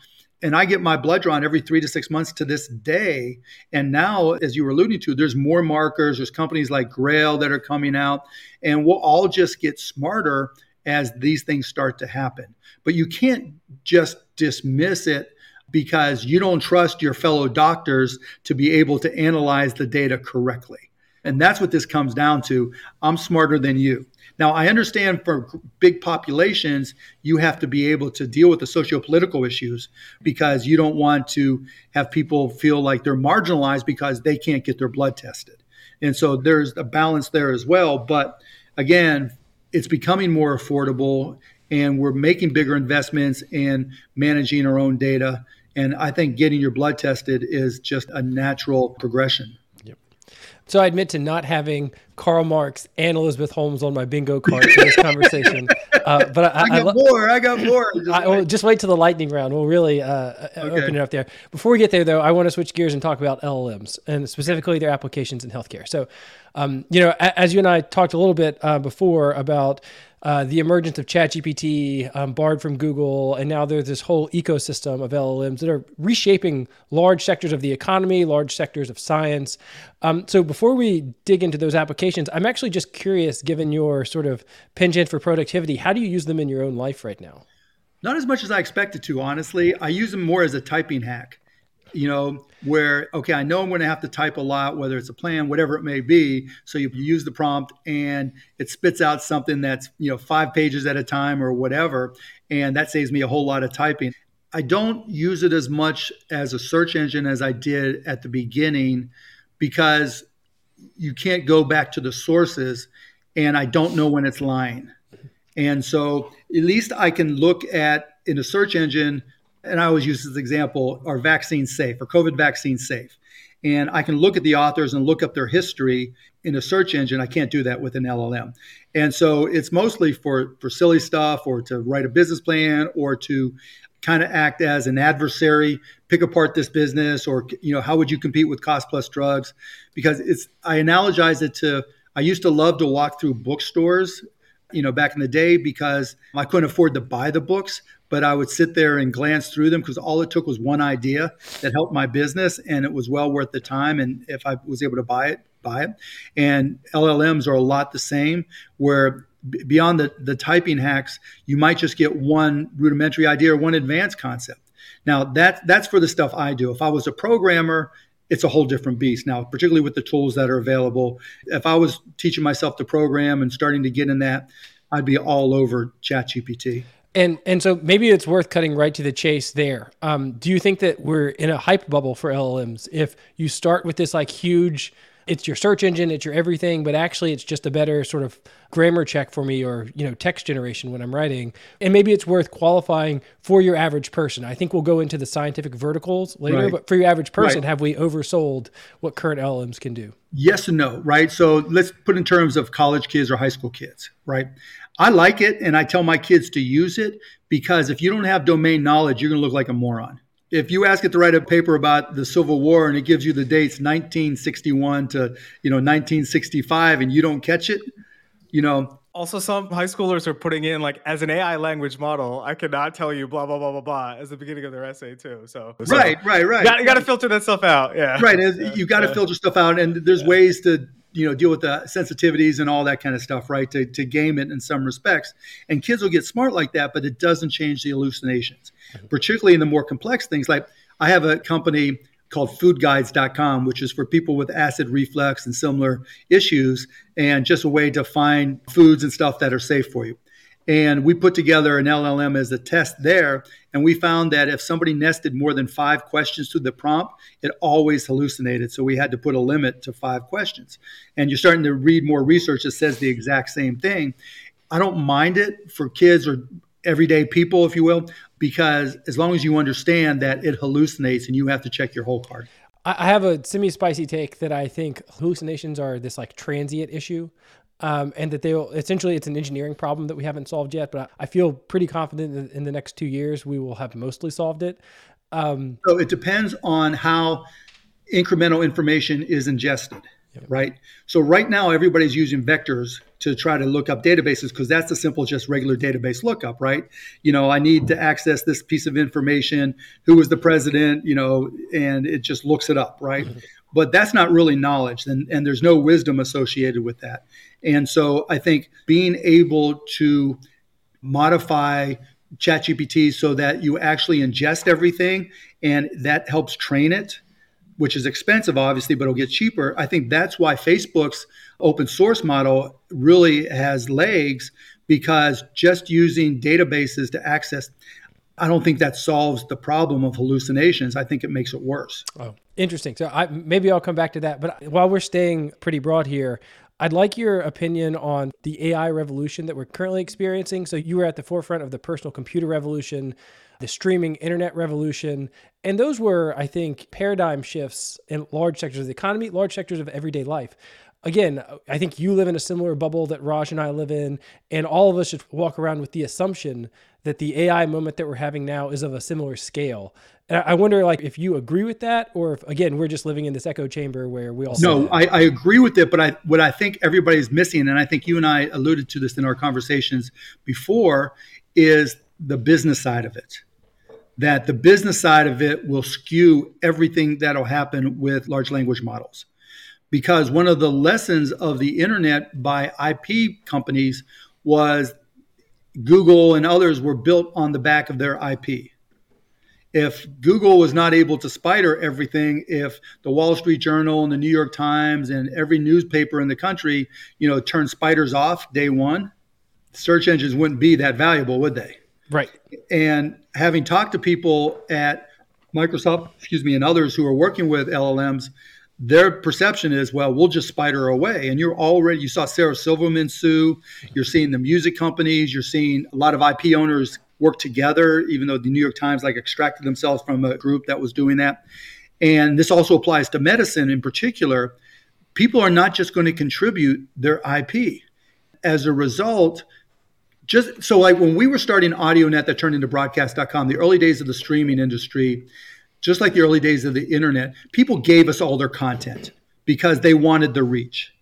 And I get my blood drawn every three to six months to this day. And now, as you were alluding to, there's more markers. There's companies like Grail that are coming out, and we'll all just get smarter as these things start to happen. But you can't just dismiss it because you don't trust your fellow doctors to be able to analyze the data correctly. And that's what this comes down to. I'm smarter than you. Now, I understand for big populations, you have to be able to deal with the socio-political issues because you don't want to have people feel like they're marginalized because they can't get their blood tested. And so there's a balance there as well. But again, it's becoming more affordable and we're making bigger investments in managing our own data. And I think getting your blood tested is just a natural progression. So I admit to not having Karl Marx and Elizabeth Holmes on my bingo card for this conversation. [laughs] Uh, but I, I I, got lo- more. I got more. Just [laughs] I, well, just wait till the lightning round. We'll really uh, open it up there. Before we get there, though, I want to switch gears and talk about LLMs and specifically their applications in healthcare. So, um, you know, as you and I talked a little bit uh, before about uh, the emergence of ChatGPT, um, Bard from Google, and now there's this whole ecosystem of LLMs that are reshaping large sectors of the economy, large sectors of science. Um, so before we dig into those applications, I'm actually just curious, given your sort of penchant for productivity, how do you use them in your own life right now? Not as much as I expected to, honestly. I use them more as a typing hack, you know, where, okay, I know I'm going to have to type a lot, whether it's a plan, whatever it may be. So you use the prompt and it spits out something that's, you know, five pages at a time or whatever. And that saves me a whole lot of typing. I don't use it as much as a search engine as I did at the beginning because you can't go back to the sources and I don't know when it's lying. And so at least I can look at in a search engine, and I always use this example, are vaccines safe or COVID vaccines safe? And I can look at the authors and look up their history in a search engine. I can't do that with an LLM. And so it's mostly for, for silly stuff or to write a business plan or to kind of act as an adversary, pick apart this business, or you know, how would you compete with cost plus drugs? Because it's I analogize it to I used to love to walk through bookstores, you know, back in the day because I couldn't afford to buy the books, but I would sit there and glance through them because all it took was one idea that helped my business, and it was well worth the time. And if I was able to buy it, buy it. And LLMs are a lot the same, where beyond the, the typing hacks, you might just get one rudimentary idea or one advanced concept. Now that that's for the stuff I do. If I was a programmer, it's a whole different beast. Now, particularly with the tools that are available. If I was teaching myself to program and starting to get in that, I'd be all over ChatGPT. And and so maybe it's worth cutting right to the chase there. Um, do you think that we're in a hype bubble for LLMs? If you start with this like huge it's your search engine, it's your everything, but actually it's just a better sort of grammar check for me or, you know, text generation when I'm writing. And maybe it's worth qualifying for your average person. I think we'll go into the scientific verticals later, right. but for your average person, right. have we oversold what current LLMs can do? Yes and no, right? So let's put in terms of college kids or high school kids, right? I like it and I tell my kids to use it because if you don't have domain knowledge, you're going to look like a moron if you ask it to write a paper about the Civil War and it gives you the dates 1961 to you know 1965 and you don't catch it, you know. Also, some high schoolers are putting in like as an AI language model. I cannot tell you blah blah blah blah blah as the beginning of their essay too. So, so right, right, right. You got, to filter that stuff out. Yeah, right. You got to yeah. filter stuff out, and there's yeah. ways to you know deal with the sensitivities and all that kind of stuff right to, to game it in some respects and kids will get smart like that but it doesn't change the hallucinations mm-hmm. particularly in the more complex things like i have a company called foodguides.com which is for people with acid reflux and similar issues and just a way to find foods and stuff that are safe for you and we put together an LLM as a test there. And we found that if somebody nested more than five questions to the prompt, it always hallucinated. So we had to put a limit to five questions. And you're starting to read more research that says the exact same thing. I don't mind it for kids or everyday people, if you will, because as long as you understand that it hallucinates and you have to check your whole card. I have a semi spicy take that I think hallucinations are this like transient issue um, and that they will essentially it's an engineering problem that we haven't solved yet. But I feel pretty confident that in the next two years we will have mostly solved it. Um, so it depends on how incremental information is ingested, right? So right now everybody's using vectors to try to look up databases because that's the simple, just regular database lookup, right? You know, I need to access this piece of information. Who was the president? You know, and it just looks it up, right? Mm-hmm. But that's not really knowledge, and, and there's no wisdom associated with that. And so I think being able to modify ChatGPT so that you actually ingest everything and that helps train it, which is expensive, obviously, but it'll get cheaper. I think that's why Facebook's open source model really has legs because just using databases to access I don't think that solves the problem of hallucinations. I think it makes it worse. Oh, interesting. So I, maybe I'll come back to that. But while we're staying pretty broad here, I'd like your opinion on the AI revolution that we're currently experiencing. So, you were at the forefront of the personal computer revolution, the streaming internet revolution, and those were, I think, paradigm shifts in large sectors of the economy, large sectors of everyday life. Again, I think you live in a similar bubble that Raj and I live in, and all of us should walk around with the assumption that the AI moment that we're having now is of a similar scale. And I wonder, like, if you agree with that, or if again we're just living in this echo chamber where we all. No, I, I, agree with it, but I what I think everybody's missing, and I think you and I alluded to this in our conversations before, is the business side of it. That the business side of it will skew everything that'll happen with large language models, because one of the lessons of the internet by IP companies was Google and others were built on the back of their IP. If Google was not able to spider everything, if the Wall Street Journal and the New York Times and every newspaper in the country, you know, turned spiders off day one, search engines wouldn't be that valuable, would they? Right. And having talked to people at Microsoft, excuse me, and others who are working with LLMs, their perception is, well, we'll just spider away. And you're already, you saw Sarah Silverman sue. You're seeing the music companies. You're seeing a lot of IP owners work together, even though the New York Times like extracted themselves from a group that was doing that. And this also applies to medicine in particular. People are not just going to contribute their IP. As a result, just so like when we were starting AudioNet that turned into broadcast.com, the early days of the streaming industry, just like the early days of the internet, people gave us all their content because they wanted the reach.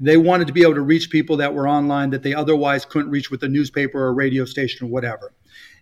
They wanted to be able to reach people that were online that they otherwise couldn't reach with a newspaper or a radio station or whatever.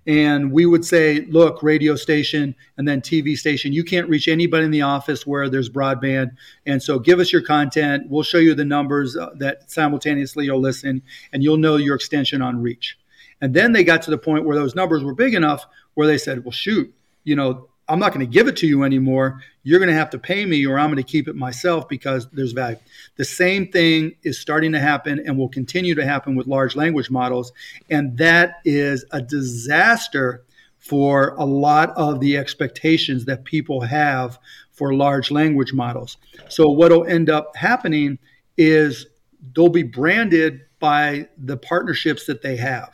And we would say, look, radio station and then TV station, you can't reach anybody in the office where there's broadband. And so give us your content. We'll show you the numbers uh, that simultaneously you'll listen and you'll know your extension on reach. And then they got to the point where those numbers were big enough where they said, well, shoot, you know, I'm not going to give it to you anymore. You're going to have to pay me, or I'm going to keep it myself because there's value. The same thing is starting to happen and will continue to happen with large language models. And that is a disaster for a lot of the expectations that people have for large language models. So, what will end up happening is they'll be branded by the partnerships that they have.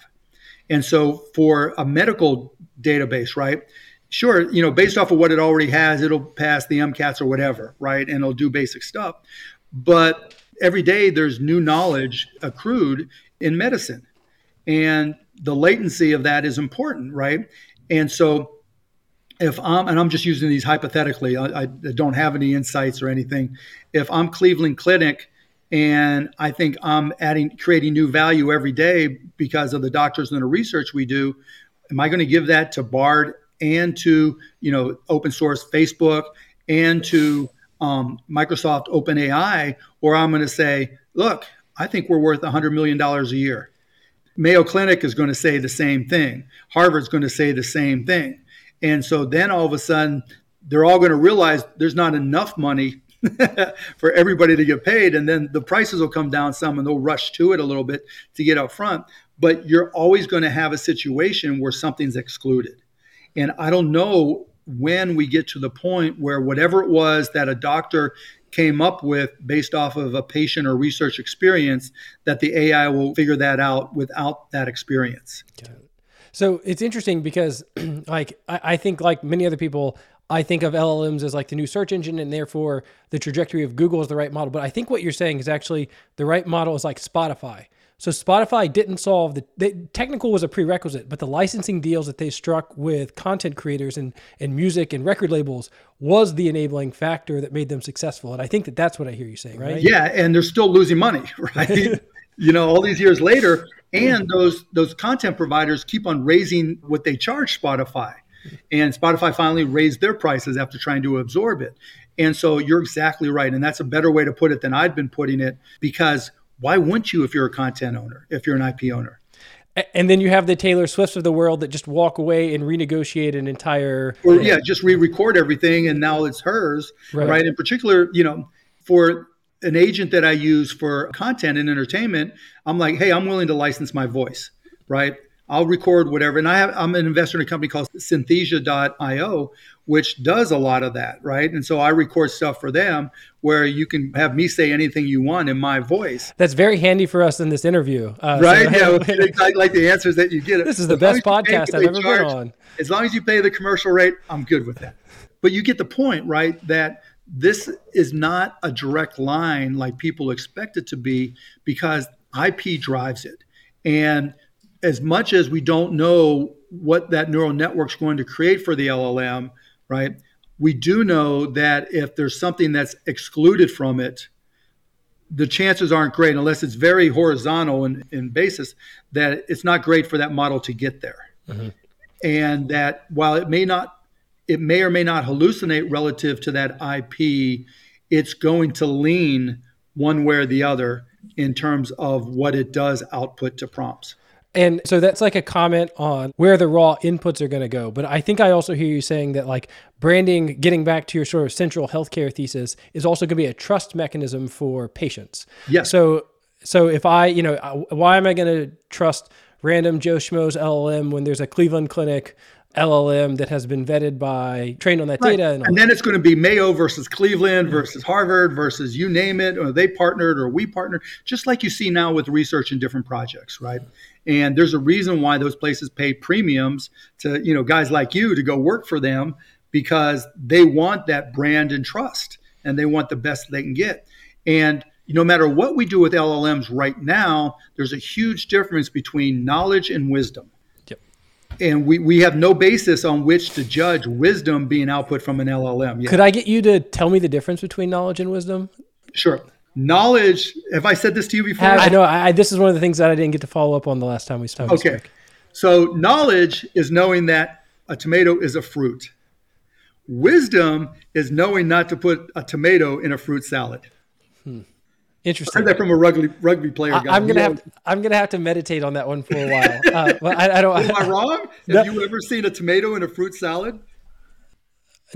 And so, for a medical database, right? Sure, you know, based off of what it already has, it'll pass the MCATs or whatever, right? And it'll do basic stuff. But every day there's new knowledge accrued in medicine. And the latency of that is important, right? And so if I'm, and I'm just using these hypothetically, I, I don't have any insights or anything. If I'm Cleveland Clinic and I think I'm adding, creating new value every day because of the doctors and the research we do, am I going to give that to Bard and to you know open source Facebook and to um, Microsoft OpenAI, or I'm going to say, look, I think we're worth $100 million a year. Mayo Clinic is going to say the same thing. Harvard's going to say the same thing. And so then all of a sudden, they're all going to realize there's not enough money [laughs] for everybody to get paid. And then the prices will come down some and they'll rush to it a little bit to get up front. But you're always going to have a situation where something's excluded. And I don't know when we get to the point where whatever it was that a doctor came up with based off of a patient or research experience, that the AI will figure that out without that experience. So it's interesting because, [clears throat] like, I, I think, like many other people, I think of LLMs as like the new search engine, and therefore the trajectory of Google is the right model. But I think what you're saying is actually the right model is like Spotify. So Spotify didn't solve the technical was a prerequisite, but the licensing deals that they struck with content creators and and music and record labels was the enabling factor that made them successful. And I think that that's what I hear you saying, right? Yeah, and they're still losing money, [laughs] right? you know, all these years later, and those those content providers keep on raising what they charge Spotify. And Spotify finally raised their prices after trying to absorb it. And so you're exactly right. And that's a better way to put it than I've been putting it because why wouldn't you if you're a content owner, if you're an IP owner? And then you have the Taylor Swifts of the world that just walk away and renegotiate an entire. Or yeah, just re-record everything and now it's hers, right. right? In particular, you know, for an agent that I use for content and entertainment, I'm like, hey, I'm willing to license my voice, right? I'll record whatever. And I have, I'm an investor in a company called Synthesia.io, which does a lot of that, right? And so I record stuff for them where you can have me say anything you want in my voice. That's very handy for us in this interview. Uh, right? So [laughs] yeah. I like the answers that you get. This is the best podcast I've ever charge, been on. As long as you pay the commercial rate, I'm good with that. But you get the point, right? That this is not a direct line like people expect it to be because IP drives it. And as much as we don't know what that neural network's going to create for the LLM, right? We do know that if there's something that's excluded from it, the chances aren't great unless it's very horizontal in, in basis that it's not great for that model to get there. Mm-hmm. And that while it may not, it may or may not hallucinate relative to that IP, it's going to lean one way or the other in terms of what it does output to prompts. And so that's like a comment on where the raw inputs are going to go. But I think I also hear you saying that like branding, getting back to your sort of central healthcare thesis, is also going to be a trust mechanism for patients. Yeah. So so if I, you know, why am I going to trust random Joe Schmo's LLM when there's a Cleveland Clinic LLM that has been vetted by trained on that right. data. And, and then it's going to be Mayo versus Cleveland mm-hmm. versus Harvard versus you name it, or they partnered or we partnered, just like you see now with research in different projects, right? And there's a reason why those places pay premiums to, you know, guys like you to go work for them because they want that brand and trust and they want the best they can get. And no matter what we do with LLMs right now, there's a huge difference between knowledge and wisdom and we, we have no basis on which to judge wisdom being output from an LLM. Yet. Could I get you to tell me the difference between knowledge and wisdom? Sure. Knowledge. Have I said this to you before? I know. I, this is one of the things that I didn't get to follow up on the last time we spoke. Okay. So knowledge is knowing that a tomato is a fruit. Wisdom is knowing not to put a tomato in a fruit salad. Hmm. Interesting. I heard that from a rugby rugby player. Guy. I, am gonna have to, I'm gonna have to meditate on that one for a while. Uh, but I, I don't. [laughs] Am I wrong? [laughs] Have no, you ever seen a tomato in a fruit salad?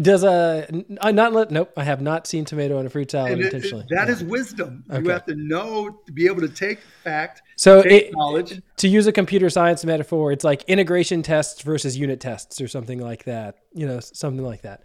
Does a uh, not let nope? I have not seen tomato in a fruit salad it, intentionally. It, that is wisdom. Okay. You have to know to be able to take fact. So take it, knowledge. To use a computer science metaphor, it's like integration tests versus unit tests or something like that. You know, something like that.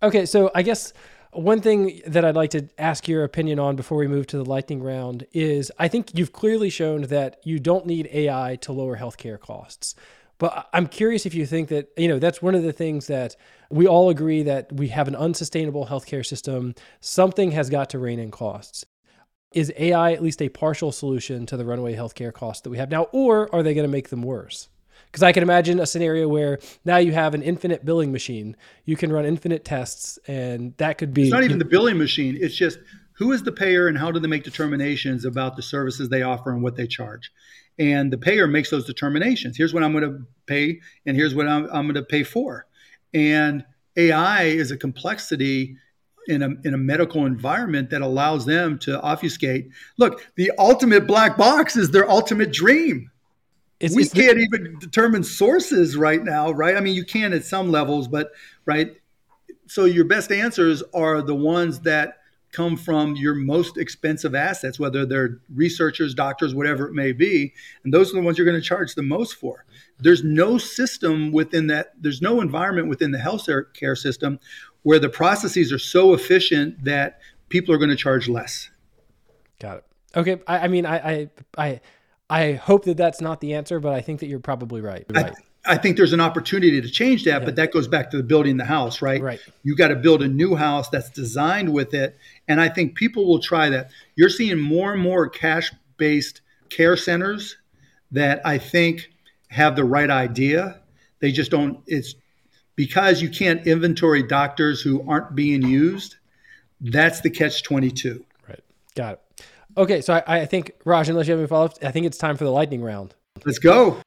Okay, so I guess one thing that I'd like to ask your opinion on before we move to the lightning round is I think you've clearly shown that you don't need AI to lower healthcare costs. But I'm curious if you think that, you know, that's one of the things that we all agree that we have an unsustainable healthcare system. Something has got to rein in costs. Is AI at least a partial solution to the runaway healthcare costs that we have now, or are they going to make them worse? Because I can imagine a scenario where now you have an infinite billing machine. You can run infinite tests, and that could be. It's not even the billing machine. It's just who is the payer and how do they make determinations about the services they offer and what they charge and the payer makes those determinations. Here's what I'm going to pay, and here's what I'm, I'm going to pay for. And AI is a complexity in a, in a medical environment that allows them to obfuscate. Look, the ultimate black box is their ultimate dream. It's, we it's can't the- even determine sources right now, right? I mean, you can at some levels, but right. So your best answers are the ones that come from your most expensive assets, whether they're researchers, doctors, whatever it may be. And those are the ones you're going to charge the most for. There's no system within that, there's no environment within the health care system where the processes are so efficient that people are going to charge less. Got it. Okay. I, I mean, I, I, I, I hope that that's not the answer, but I think that you're probably right. right. I, I think there's an opportunity to change that, yeah. but that goes back to the building the house, right? Right. You got to build a new house that's designed with it, and I think people will try that. You're seeing more and more cash-based care centers that I think have the right idea. They just don't. It's because you can't inventory doctors who aren't being used. That's the catch twenty-two. Right. Got it. Okay, so I, I think Raj, unless you have any follow-ups, I think it's time for the lightning round. Let's go.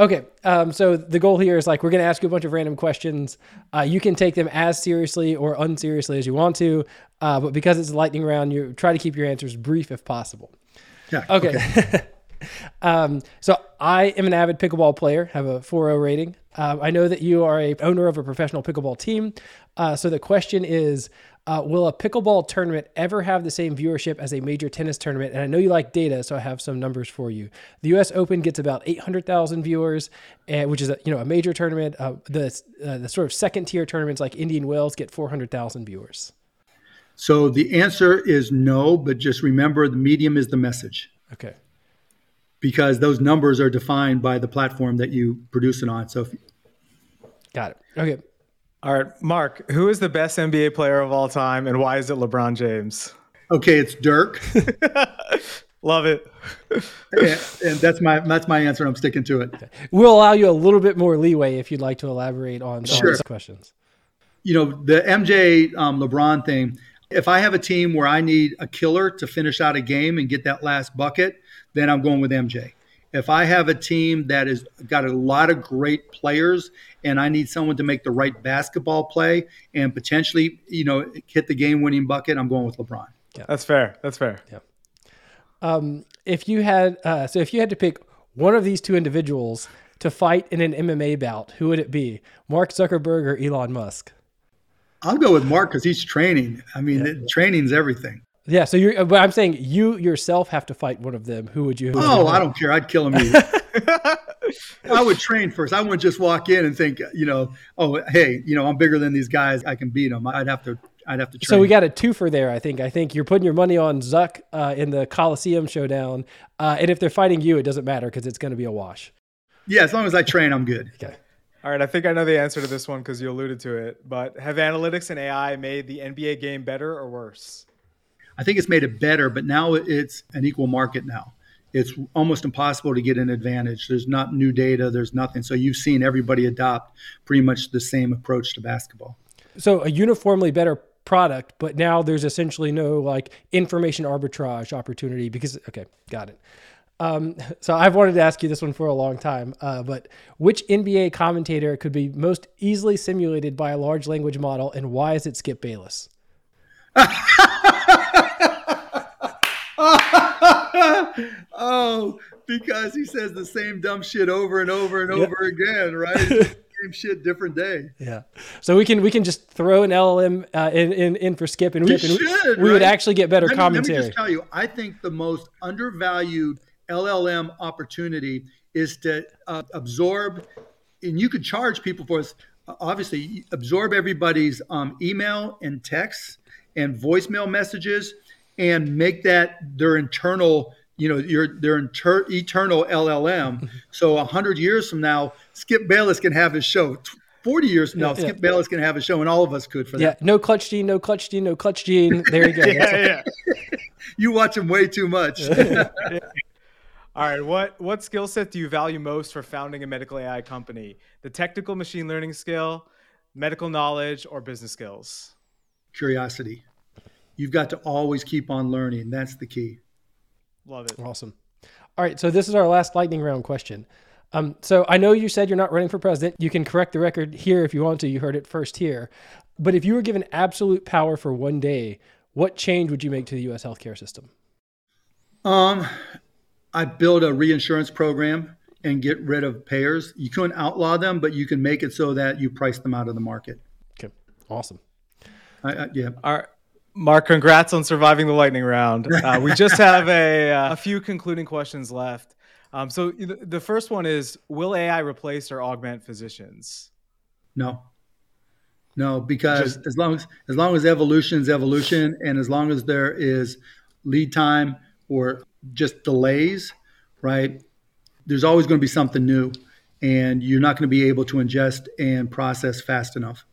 Okay, um, so the goal here is like we're going to ask you a bunch of random questions. Uh, you can take them as seriously or unseriously as you want to, uh, but because it's a lightning round, you try to keep your answers brief if possible. Yeah. Okay. okay. [laughs] um, so I am an avid pickleball player, have a 4.0 rating. Um, I know that you are a owner of a professional pickleball team. Uh, so the question is, uh, will a pickleball tournament ever have the same viewership as a major tennis tournament? And I know you like data, so I have some numbers for you. The U.S. Open gets about 800,000 viewers, and, which is a, you know a major tournament. Uh, the uh, the sort of second tier tournaments like Indian Wells get 400,000 viewers. So the answer is no, but just remember the medium is the message. Okay. Because those numbers are defined by the platform that you produce it on. So. If, Got it. Okay. All right, Mark, who is the best NBA player of all time and why is it LeBron James? Okay, it's Dirk. [laughs] Love it. and, and, that's my that's my answer. I'm sticking to it. We'll allow you a little bit more leeway if you'd like to elaborate on sure. questions. You know, the MJ um, LeBron thing. If I have a team where I need a killer to finish out a game and get that last bucket, then I'm going with MJ. If I have a team that has got a lot of great players and I need someone to make the right basketball play and potentially, you know, hit the game-winning bucket, I'm going with LeBron. Yeah. That's fair. That's fair. Yeah. Um, if you had, uh, so if you had to pick one of these two individuals to fight in an MMA bout, who would it be? Mark Zuckerberg or Elon Musk? I'll go with Mark because he's training. I mean, yeah. training's everything. Yeah, so you're. But I'm saying you yourself have to fight one of them. Who would you? Who oh, would I don't care. I'd kill him. [laughs] I would train first. I wouldn't just walk in and think, you know, oh, hey, you know, I'm bigger than these guys. I can beat them. I'd have to. I'd have to. Train. So we got a twofer there. I think. I think you're putting your money on Zuck uh, in the Coliseum showdown, uh, and if they're fighting you, it doesn't matter because it's going to be a wash. Yeah, as long as I train, I'm good. Okay. All right, I think I know the answer to this one because you alluded to it. But have analytics and AI made the NBA game better or worse? I think it's made it better, but now it's an equal market now. It's almost impossible to get an advantage. There's not new data, there's nothing. So you've seen everybody adopt pretty much the same approach to basketball. So a uniformly better product, but now there's essentially no like information arbitrage opportunity because okay, got it. Um, so I've wanted to ask you this one for a long time, uh, but which NBA commentator could be most easily simulated by a large language model, and why is it Skip Bayless? [laughs] [laughs] oh, because he says the same dumb shit over and over and over again, right? [laughs] same shit, different day. Yeah. So we can we can just throw an LLM uh, in, in in for Skip, and we, we, should, we right? would actually get better let me, commentary. Let me just tell you, I think the most undervalued LLM opportunity is to uh, absorb, and you could charge people for this. Obviously, absorb everybody's um, email and texts and voicemail messages, and make that their internal you know your their inter- eternal LLM. Mm-hmm. so a hundred years from now, Skip Bayless can have his show. Forty years from now, yeah, Skip yeah. Bayless can have a show, and all of us could for yeah, that. Yeah, no clutch gene, no clutch gene, no clutch gene. There you go. [laughs] yeah, yeah. you watch him way too much. [laughs] All right, what what skill set do you value most for founding a medical AI company? The technical machine learning skill, medical knowledge, or business skills? Curiosity. You've got to always keep on learning. That's the key. Love it. Awesome. All right, so this is our last lightning round question. Um, so I know you said you're not running for president. You can correct the record here if you want to. You heard it first here. But if you were given absolute power for one day, what change would you make to the U.S. healthcare system? Um, I build a reinsurance program and get rid of payers. You couldn't outlaw them, but you can make it so that you price them out of the market. Okay, awesome. I, I, yeah. All right. Mark, congrats on surviving the lightning round. Uh, we just [laughs] have a, uh, a few concluding questions left. Um, so the first one is: Will AI replace or augment physicians? No, no, because just, as long as as long as evolution is evolution, and as long as there is lead time or just delays, right? There's always going to be something new, and you're not going to be able to ingest and process fast enough.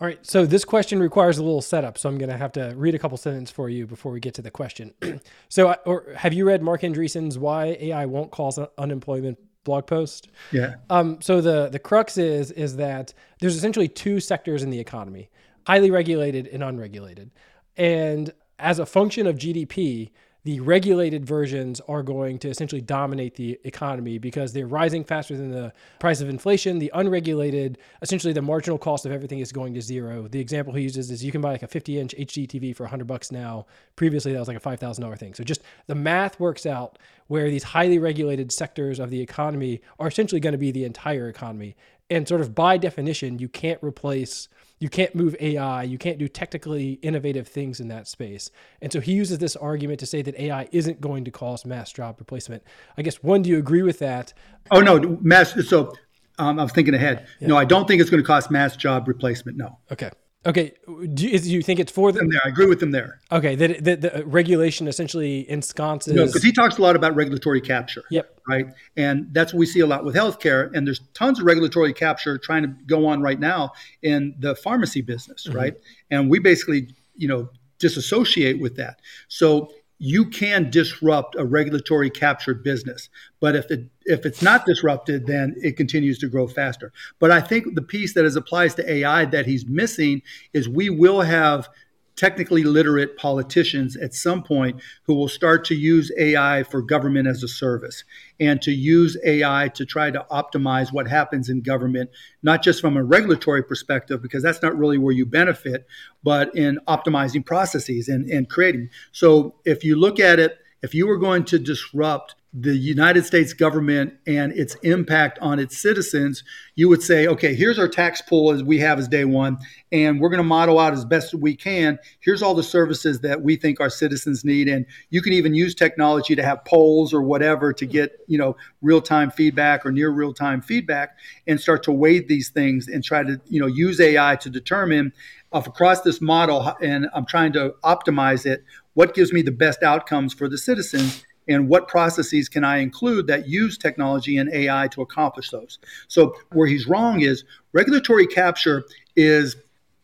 All right. So this question requires a little setup. So I'm going to have to read a couple sentences for you before we get to the question. [clears throat] so, or have you read Marc Andreessen's "Why AI Won't Cause Unemployment" blog post? Yeah. Um, so the the crux is is that there's essentially two sectors in the economy: highly regulated and unregulated. And as a function of GDP, the regulated versions are going to essentially dominate the economy because they're rising faster than the price of inflation. The unregulated, essentially the marginal cost of everything is going to zero. The example he uses is you can buy like a 50 inch HD TV for 100 bucks now. Previously, that was like a $5,000 thing. So just the math works out where these highly regulated sectors of the economy are essentially going to be the entire economy. And sort of by definition, you can't replace you can't move AI, you can't do technically innovative things in that space. And so he uses this argument to say that AI isn't going to cause mass job replacement. I guess one, do you agree with that? Oh no, mass. So um, I was thinking ahead. Yeah. No, I don't think it's going to cause mass job replacement. No. Okay. Okay, do you, do you think it's for them? There, I agree with them there. Okay, that the, the, regulation essentially ensconces. No, because he talks a lot about regulatory capture. Yep. Right, and that's what we see a lot with healthcare. And there's tons of regulatory capture trying to go on right now in the pharmacy business, mm-hmm. right? And we basically, you know, disassociate with that. So you can disrupt a regulatory captured business. But if it if it's not disrupted then it continues to grow faster. But i think the piece that is applies to ai that he's missing is we will have technically literate politicians at some point who will start to use AI for government as a service and to use AI to try to optimize what happens in government, not just from a regulatory perspective, because that's not really where you benefit, but in optimizing processes and, and creating. So if you look at it, if you were going to disrupt the United States government and its impact on its citizens, you would say, okay, here's our tax pool as we have as day one, and we're going to model out as best we can. Here's all the services that we think our citizens need, and you can even use technology to have polls or whatever to get you know real time feedback or near real time feedback, and start to weigh these things and try to you know use AI to determine if across this model, and I'm trying to optimize it, what gives me the best outcomes for the citizens and what processes can I include that use technology and AI to accomplish those. So where he's wrong is regulatory capture is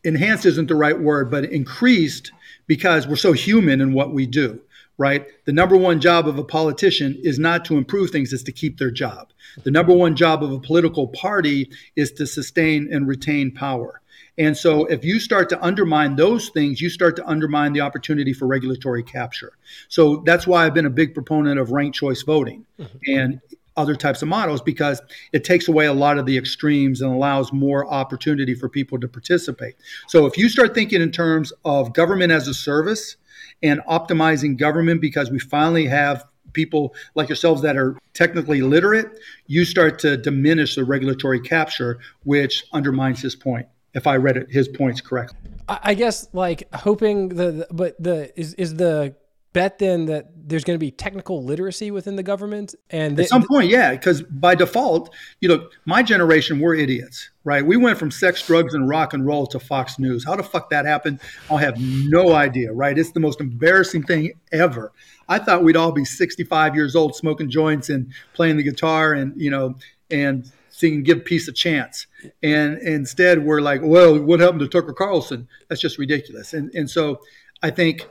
enhanced isn't the right word, but increased because we're so human in what we do. right? The number one job of a politician is not to improve things, is to keep their job. The number one job of a political party is to sustain and retain power. And so if you start to undermine those things, you start to undermine the opportunity for regulatory capture. So that's why I've been a big proponent of ranked choice voting mm-hmm. and other types of models because it takes away a lot of the extremes and allows more opportunity for people to participate. So if you start thinking in terms of government as a service and optimizing government because we finally have people like yourselves that are technically literate, you start to diminish the regulatory capture, which undermines his point if I read it, his points correctly. I guess like hoping the, the but the is is the bet then that there's going to be technical literacy within the government and at some point yeah because by default you know my generation we're idiots right? We went from sex drugs and rock and roll to fox news. How the fuck that happened i have no idea right? It's the most embarrassing thing ever. I thought we'd all be 65 years old smoking joints and playing the guitar and you know and singing "Give Peace a Chance," and instead we're like, "Well, what happened to Tucker Carlson?" That's just ridiculous. And and so I think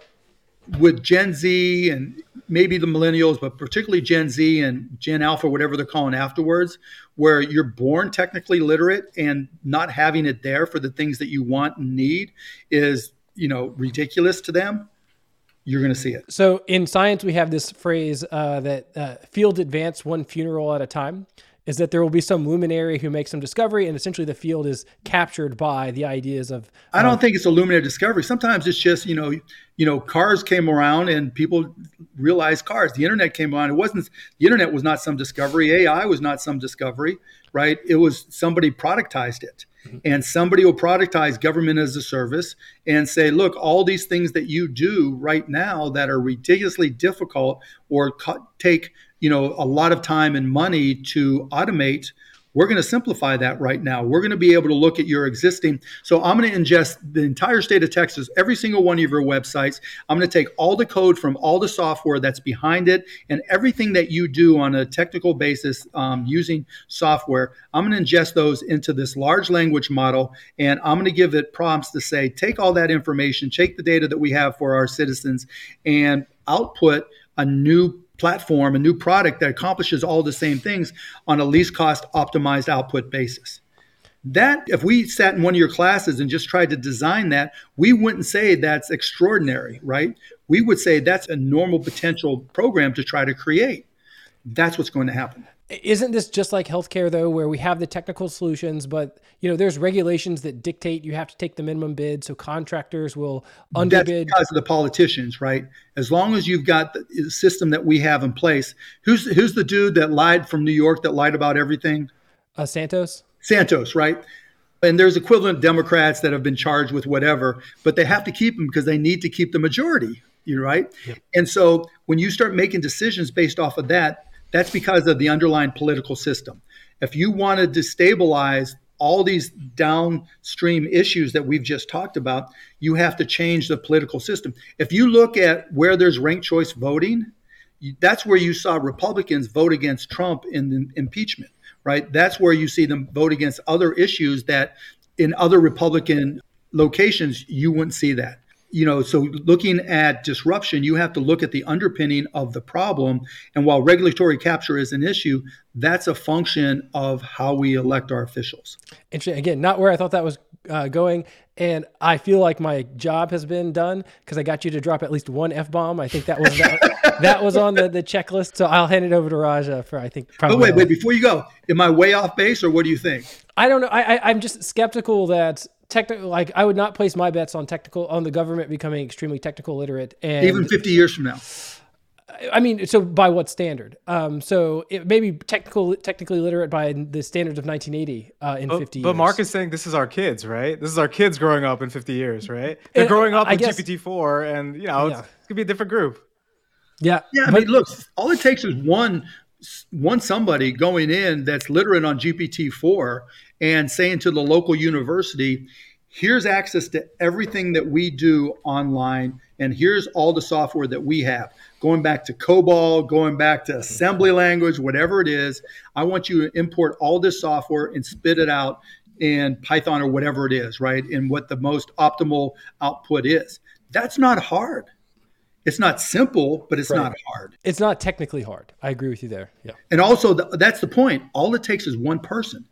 with Gen Z and maybe the millennials, but particularly Gen Z and Gen Alpha, whatever they're calling afterwards, where you're born technically literate and not having it there for the things that you want and need is, you know, ridiculous to them. You're going to see it. So in science, we have this phrase uh, that uh, field advance one funeral at a time is that there will be some luminary who makes some discovery and essentially the field is captured by the ideas of I don't think it's a luminary discovery. Sometimes it's just, you know, you know, cars came around and people realized cars. The internet came around. It wasn't the internet was not some discovery. AI was not some discovery, right? It was somebody productized it. Mm-hmm. And somebody will productize government as a service and say, look, all these things that you do right now that are ridiculously difficult or take you know a lot of time and money to automate we're going to simplify that right now. We're going to be able to look at your existing. So I'm going to ingest the entire state of Texas, every single one of your websites. I'm going to take all the code from all the software that's behind it and everything that you do on a technical basis um, using software. I'm going to ingest those into this large language model and I'm going to give it prompts to say, take all that information, take the data that we have for our citizens, and output a new platform, a new product that accomplishes all the same things on a least cost optimized output basis. That, if we sat in one of your classes and just tried to design that, we wouldn't say that's extraordinary, right? We would say that's a normal potential program to try to create. That's what's going to happen. Isn't this just like healthcare though, where we have the technical solutions, but you know there's regulations that dictate you have to take the minimum bid, so contractors will underbid. That's because of the politicians, right? As long as you've got the system that we have in place, who's who's the dude that lied from New York that lied about everything? Uh, Santos. Santos, right? And there's equivalent Democrats that have been charged with whatever, but they have to keep them because they need to keep the majority, you right? Yep. And so when you start making decisions based off of that that's because of the underlying political system. If you want to destabilize all these downstream issues that we've just talked about, you have to change the political system. If you look at where there's ranked choice voting, that's where you saw Republicans vote against Trump in the impeachment, right? That's where you see them vote against other issues that in other Republican locations, you wouldn't see that you know, so looking at disruption, you have to look at the underpinning of the problem. And while regulatory capture is an issue, that's a function of how we elect our officials. Interesting. Again, not where I thought that was uh, going. And I feel like my job has been done because I got you to drop at least one f bomb. I think that was that, [laughs] that, was on the, the checklist. So I'll hand it over to Raja for I think. Probably. But wait, wait. Before you go, am I way off base, or what do you think? I don't know. I, I I'm just skeptical that technical like I would not place my bets on technical on the government becoming extremely technical literate and even 50 years from now. I mean, so by what standard? Um, so it may be technical, technically literate by the standards of 1980 uh, in but, 50 years. But Mark is saying this is our kids, right? This is our kids growing up in 50 years, right? They're and, growing up I with GPT-4, and you know, yeah. it's, it's gonna be a different group. Yeah, yeah. I but, mean, look, all it takes is one one somebody going in that's literate on GPT-4 and saying to the local university, here's access to everything that we do online, and here's all the software that we have. Going back to COBOL, going back to assembly language, whatever it is, I want you to import all this software and spit it out in Python or whatever it is, right? And what the most optimal output is. That's not hard. It's not simple, but it's Right. not hard. It's not technically hard. I agree with you there. Yeah. And also, th- that's the point. All it takes is one person.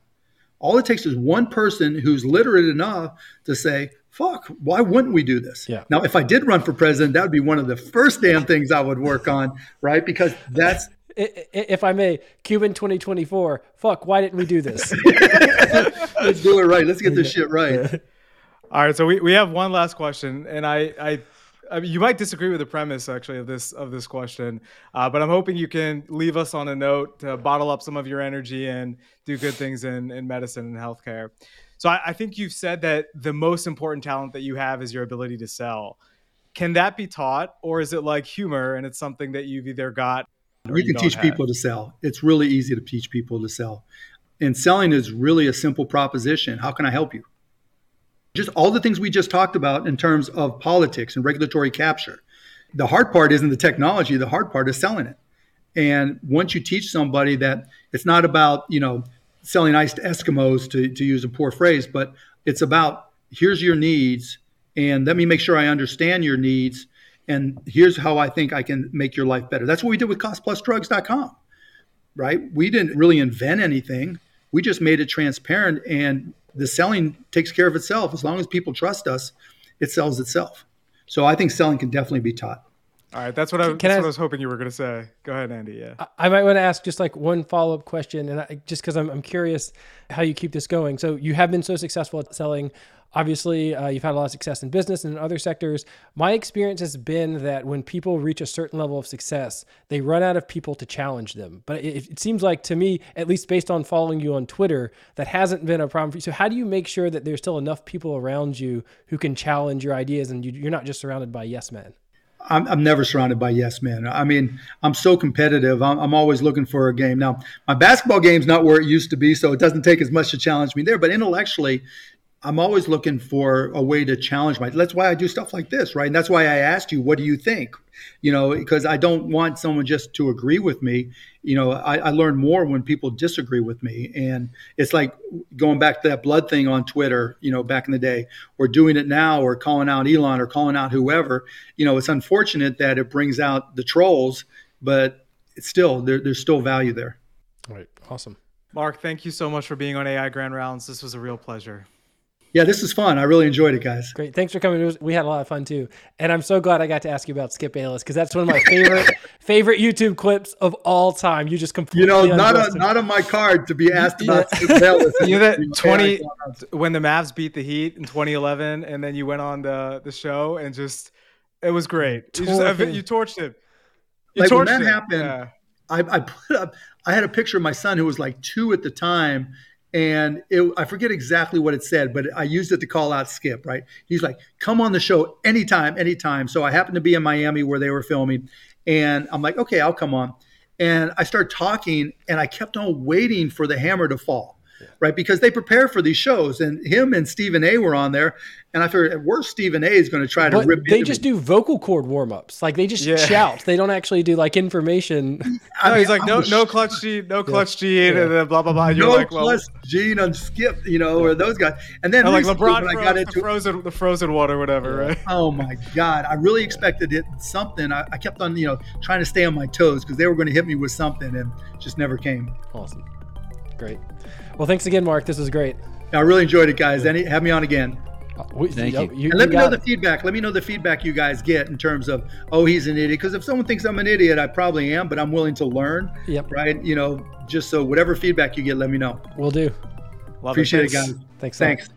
All it takes is one person who's literate enough to say, fuck, why wouldn't we do this? Yeah. Now, if I did run for president, that would be one of the first damn things I would work on, right? Because that's, I- I- If I may, Cuban 2024. Fuck, why didn't we do this? [laughs] let's do it right. Let's get this [laughs] shit right. All right, so we, we have one last question, and I, I, I mean, you might disagree with the premise actually of this of this question, uh, but I'm hoping you can leave us on a note to bottle up some of your energy and do good things in, in medicine and healthcare. So I, I think you've said that the most important talent that you have is your ability to sell. Can that be taught, or is it like humor and it's something that you've either got? You can teach have? people to sell. It's really easy to teach people to sell. And selling is really a simple proposition. How can I help you? Just all the things we just talked about in terms of politics and regulatory capture. The hard part isn't the technology, the hard part is selling it. And once you teach somebody that it's not about, you know, selling ice to Eskimos to, to use a poor phrase, but it's about here's your needs and let me make sure I understand your needs and here's how I think I can make your life better. That's what we did with costplusdrugs.com, right? We didn't really invent anything. We just made it transparent and the selling takes care of itself. As long as people trust us, it sells itself. So I think selling can definitely be taught. All right, that's what I, Can that's I- what I was hoping you were going to say. Go ahead, Andy. Yeah. I- I might want to ask just like one follow up question, and I, just because I'm, I'm curious how you keep this going. So you have been so successful at selling. Obviously, uh, you've had a lot of success in business and in other sectors. My experience has been that when people reach a certain level of success, they run out of people to challenge them. But it, it seems like to me, at least based on following you on Twitter, that hasn't been a problem for you. So how do you make sure that there's still enough people around you who can challenge your ideas, and you, you're not just surrounded by yes men? I'm, I'm never surrounded by yes men. I mean, I'm so competitive. I'm, I'm always looking for a game. Now, my basketball game's not where it used to be, so it doesn't take as much to challenge me there. But intellectually, I'm always looking for a way to challenge my. That's why I do stuff like this, right? And that's why I asked you, what do you think? You know, because I don't want someone just to agree with me. You know, I, I learn more when people disagree with me, and it's like going back to that blood thing on Twitter. You know, back in the day, or doing it now, or calling out Elon, or calling out whoever. You know, it's unfortunate that it brings out the trolls, but it's still there, there's still value there. All right, awesome. Mark, thank you so much for being on AI Grand Rounds. This was a real pleasure. Yeah, this is fun. I really enjoyed it, guys. Great. Thanks for coming. It was, we had a lot of fun too. And I'm so glad I got to ask you about Skip Bayless because that's one of my favorite [laughs] favorite YouTube clips of all time. You just come You know, not undressed on, not on my card to be asked about [laughs] Skip Bayless. You know that 20 when the Mavs beat the Heat in 2011 and then you went on the the show and just it was great. You, just, him. you torched him. You Like, when that him. happened, Yeah. I, I put up. I had a picture of my son who was like two at the time, and it, I forget exactly what it said, but I used it to call out Skip. Right? He's like, "Come on the show anytime, anytime." So I happened to be in Miami where they were filming, and I'm like, "Okay, I'll come on." And I started talking, and I kept on waiting for the hammer to fall. Right, because they prepare for these shows, and him and Stephen A. were on there, and I figured at worst Stephen A. is going to try to But rip. they just me. do vocal cord warm ups. Like they just Yeah. shout. They don't actually do like information. [laughs] I No, mean, he's like I no no clutch G, no clutch G, and then blah blah blah. You're no like well, plus Gene on Skip, you know, or those guys. And then like LeBron when I froze got the into frozen the frozen water, whatever, right? oh my god, I really expected it something. I, I kept on, you know, trying to stay on my toes because they were going to hit me with something, and just never came. awesome. Great. Well, thanks again, Mark. This was great. I really enjoyed it, guys. Any have me on again, uh, We- Thank yo, you. and let you me know got the feedback. Let me know the feedback you guys get in terms of, oh, he's an idiot. Because if someone thinks I'm an idiot, I probably am, but I'm willing to learn. Yep. Right? You know, just so whatever feedback you get, let me know. We'll do. Love Appreciate it, Thanks. guys. Thanks. a lot. Thanks.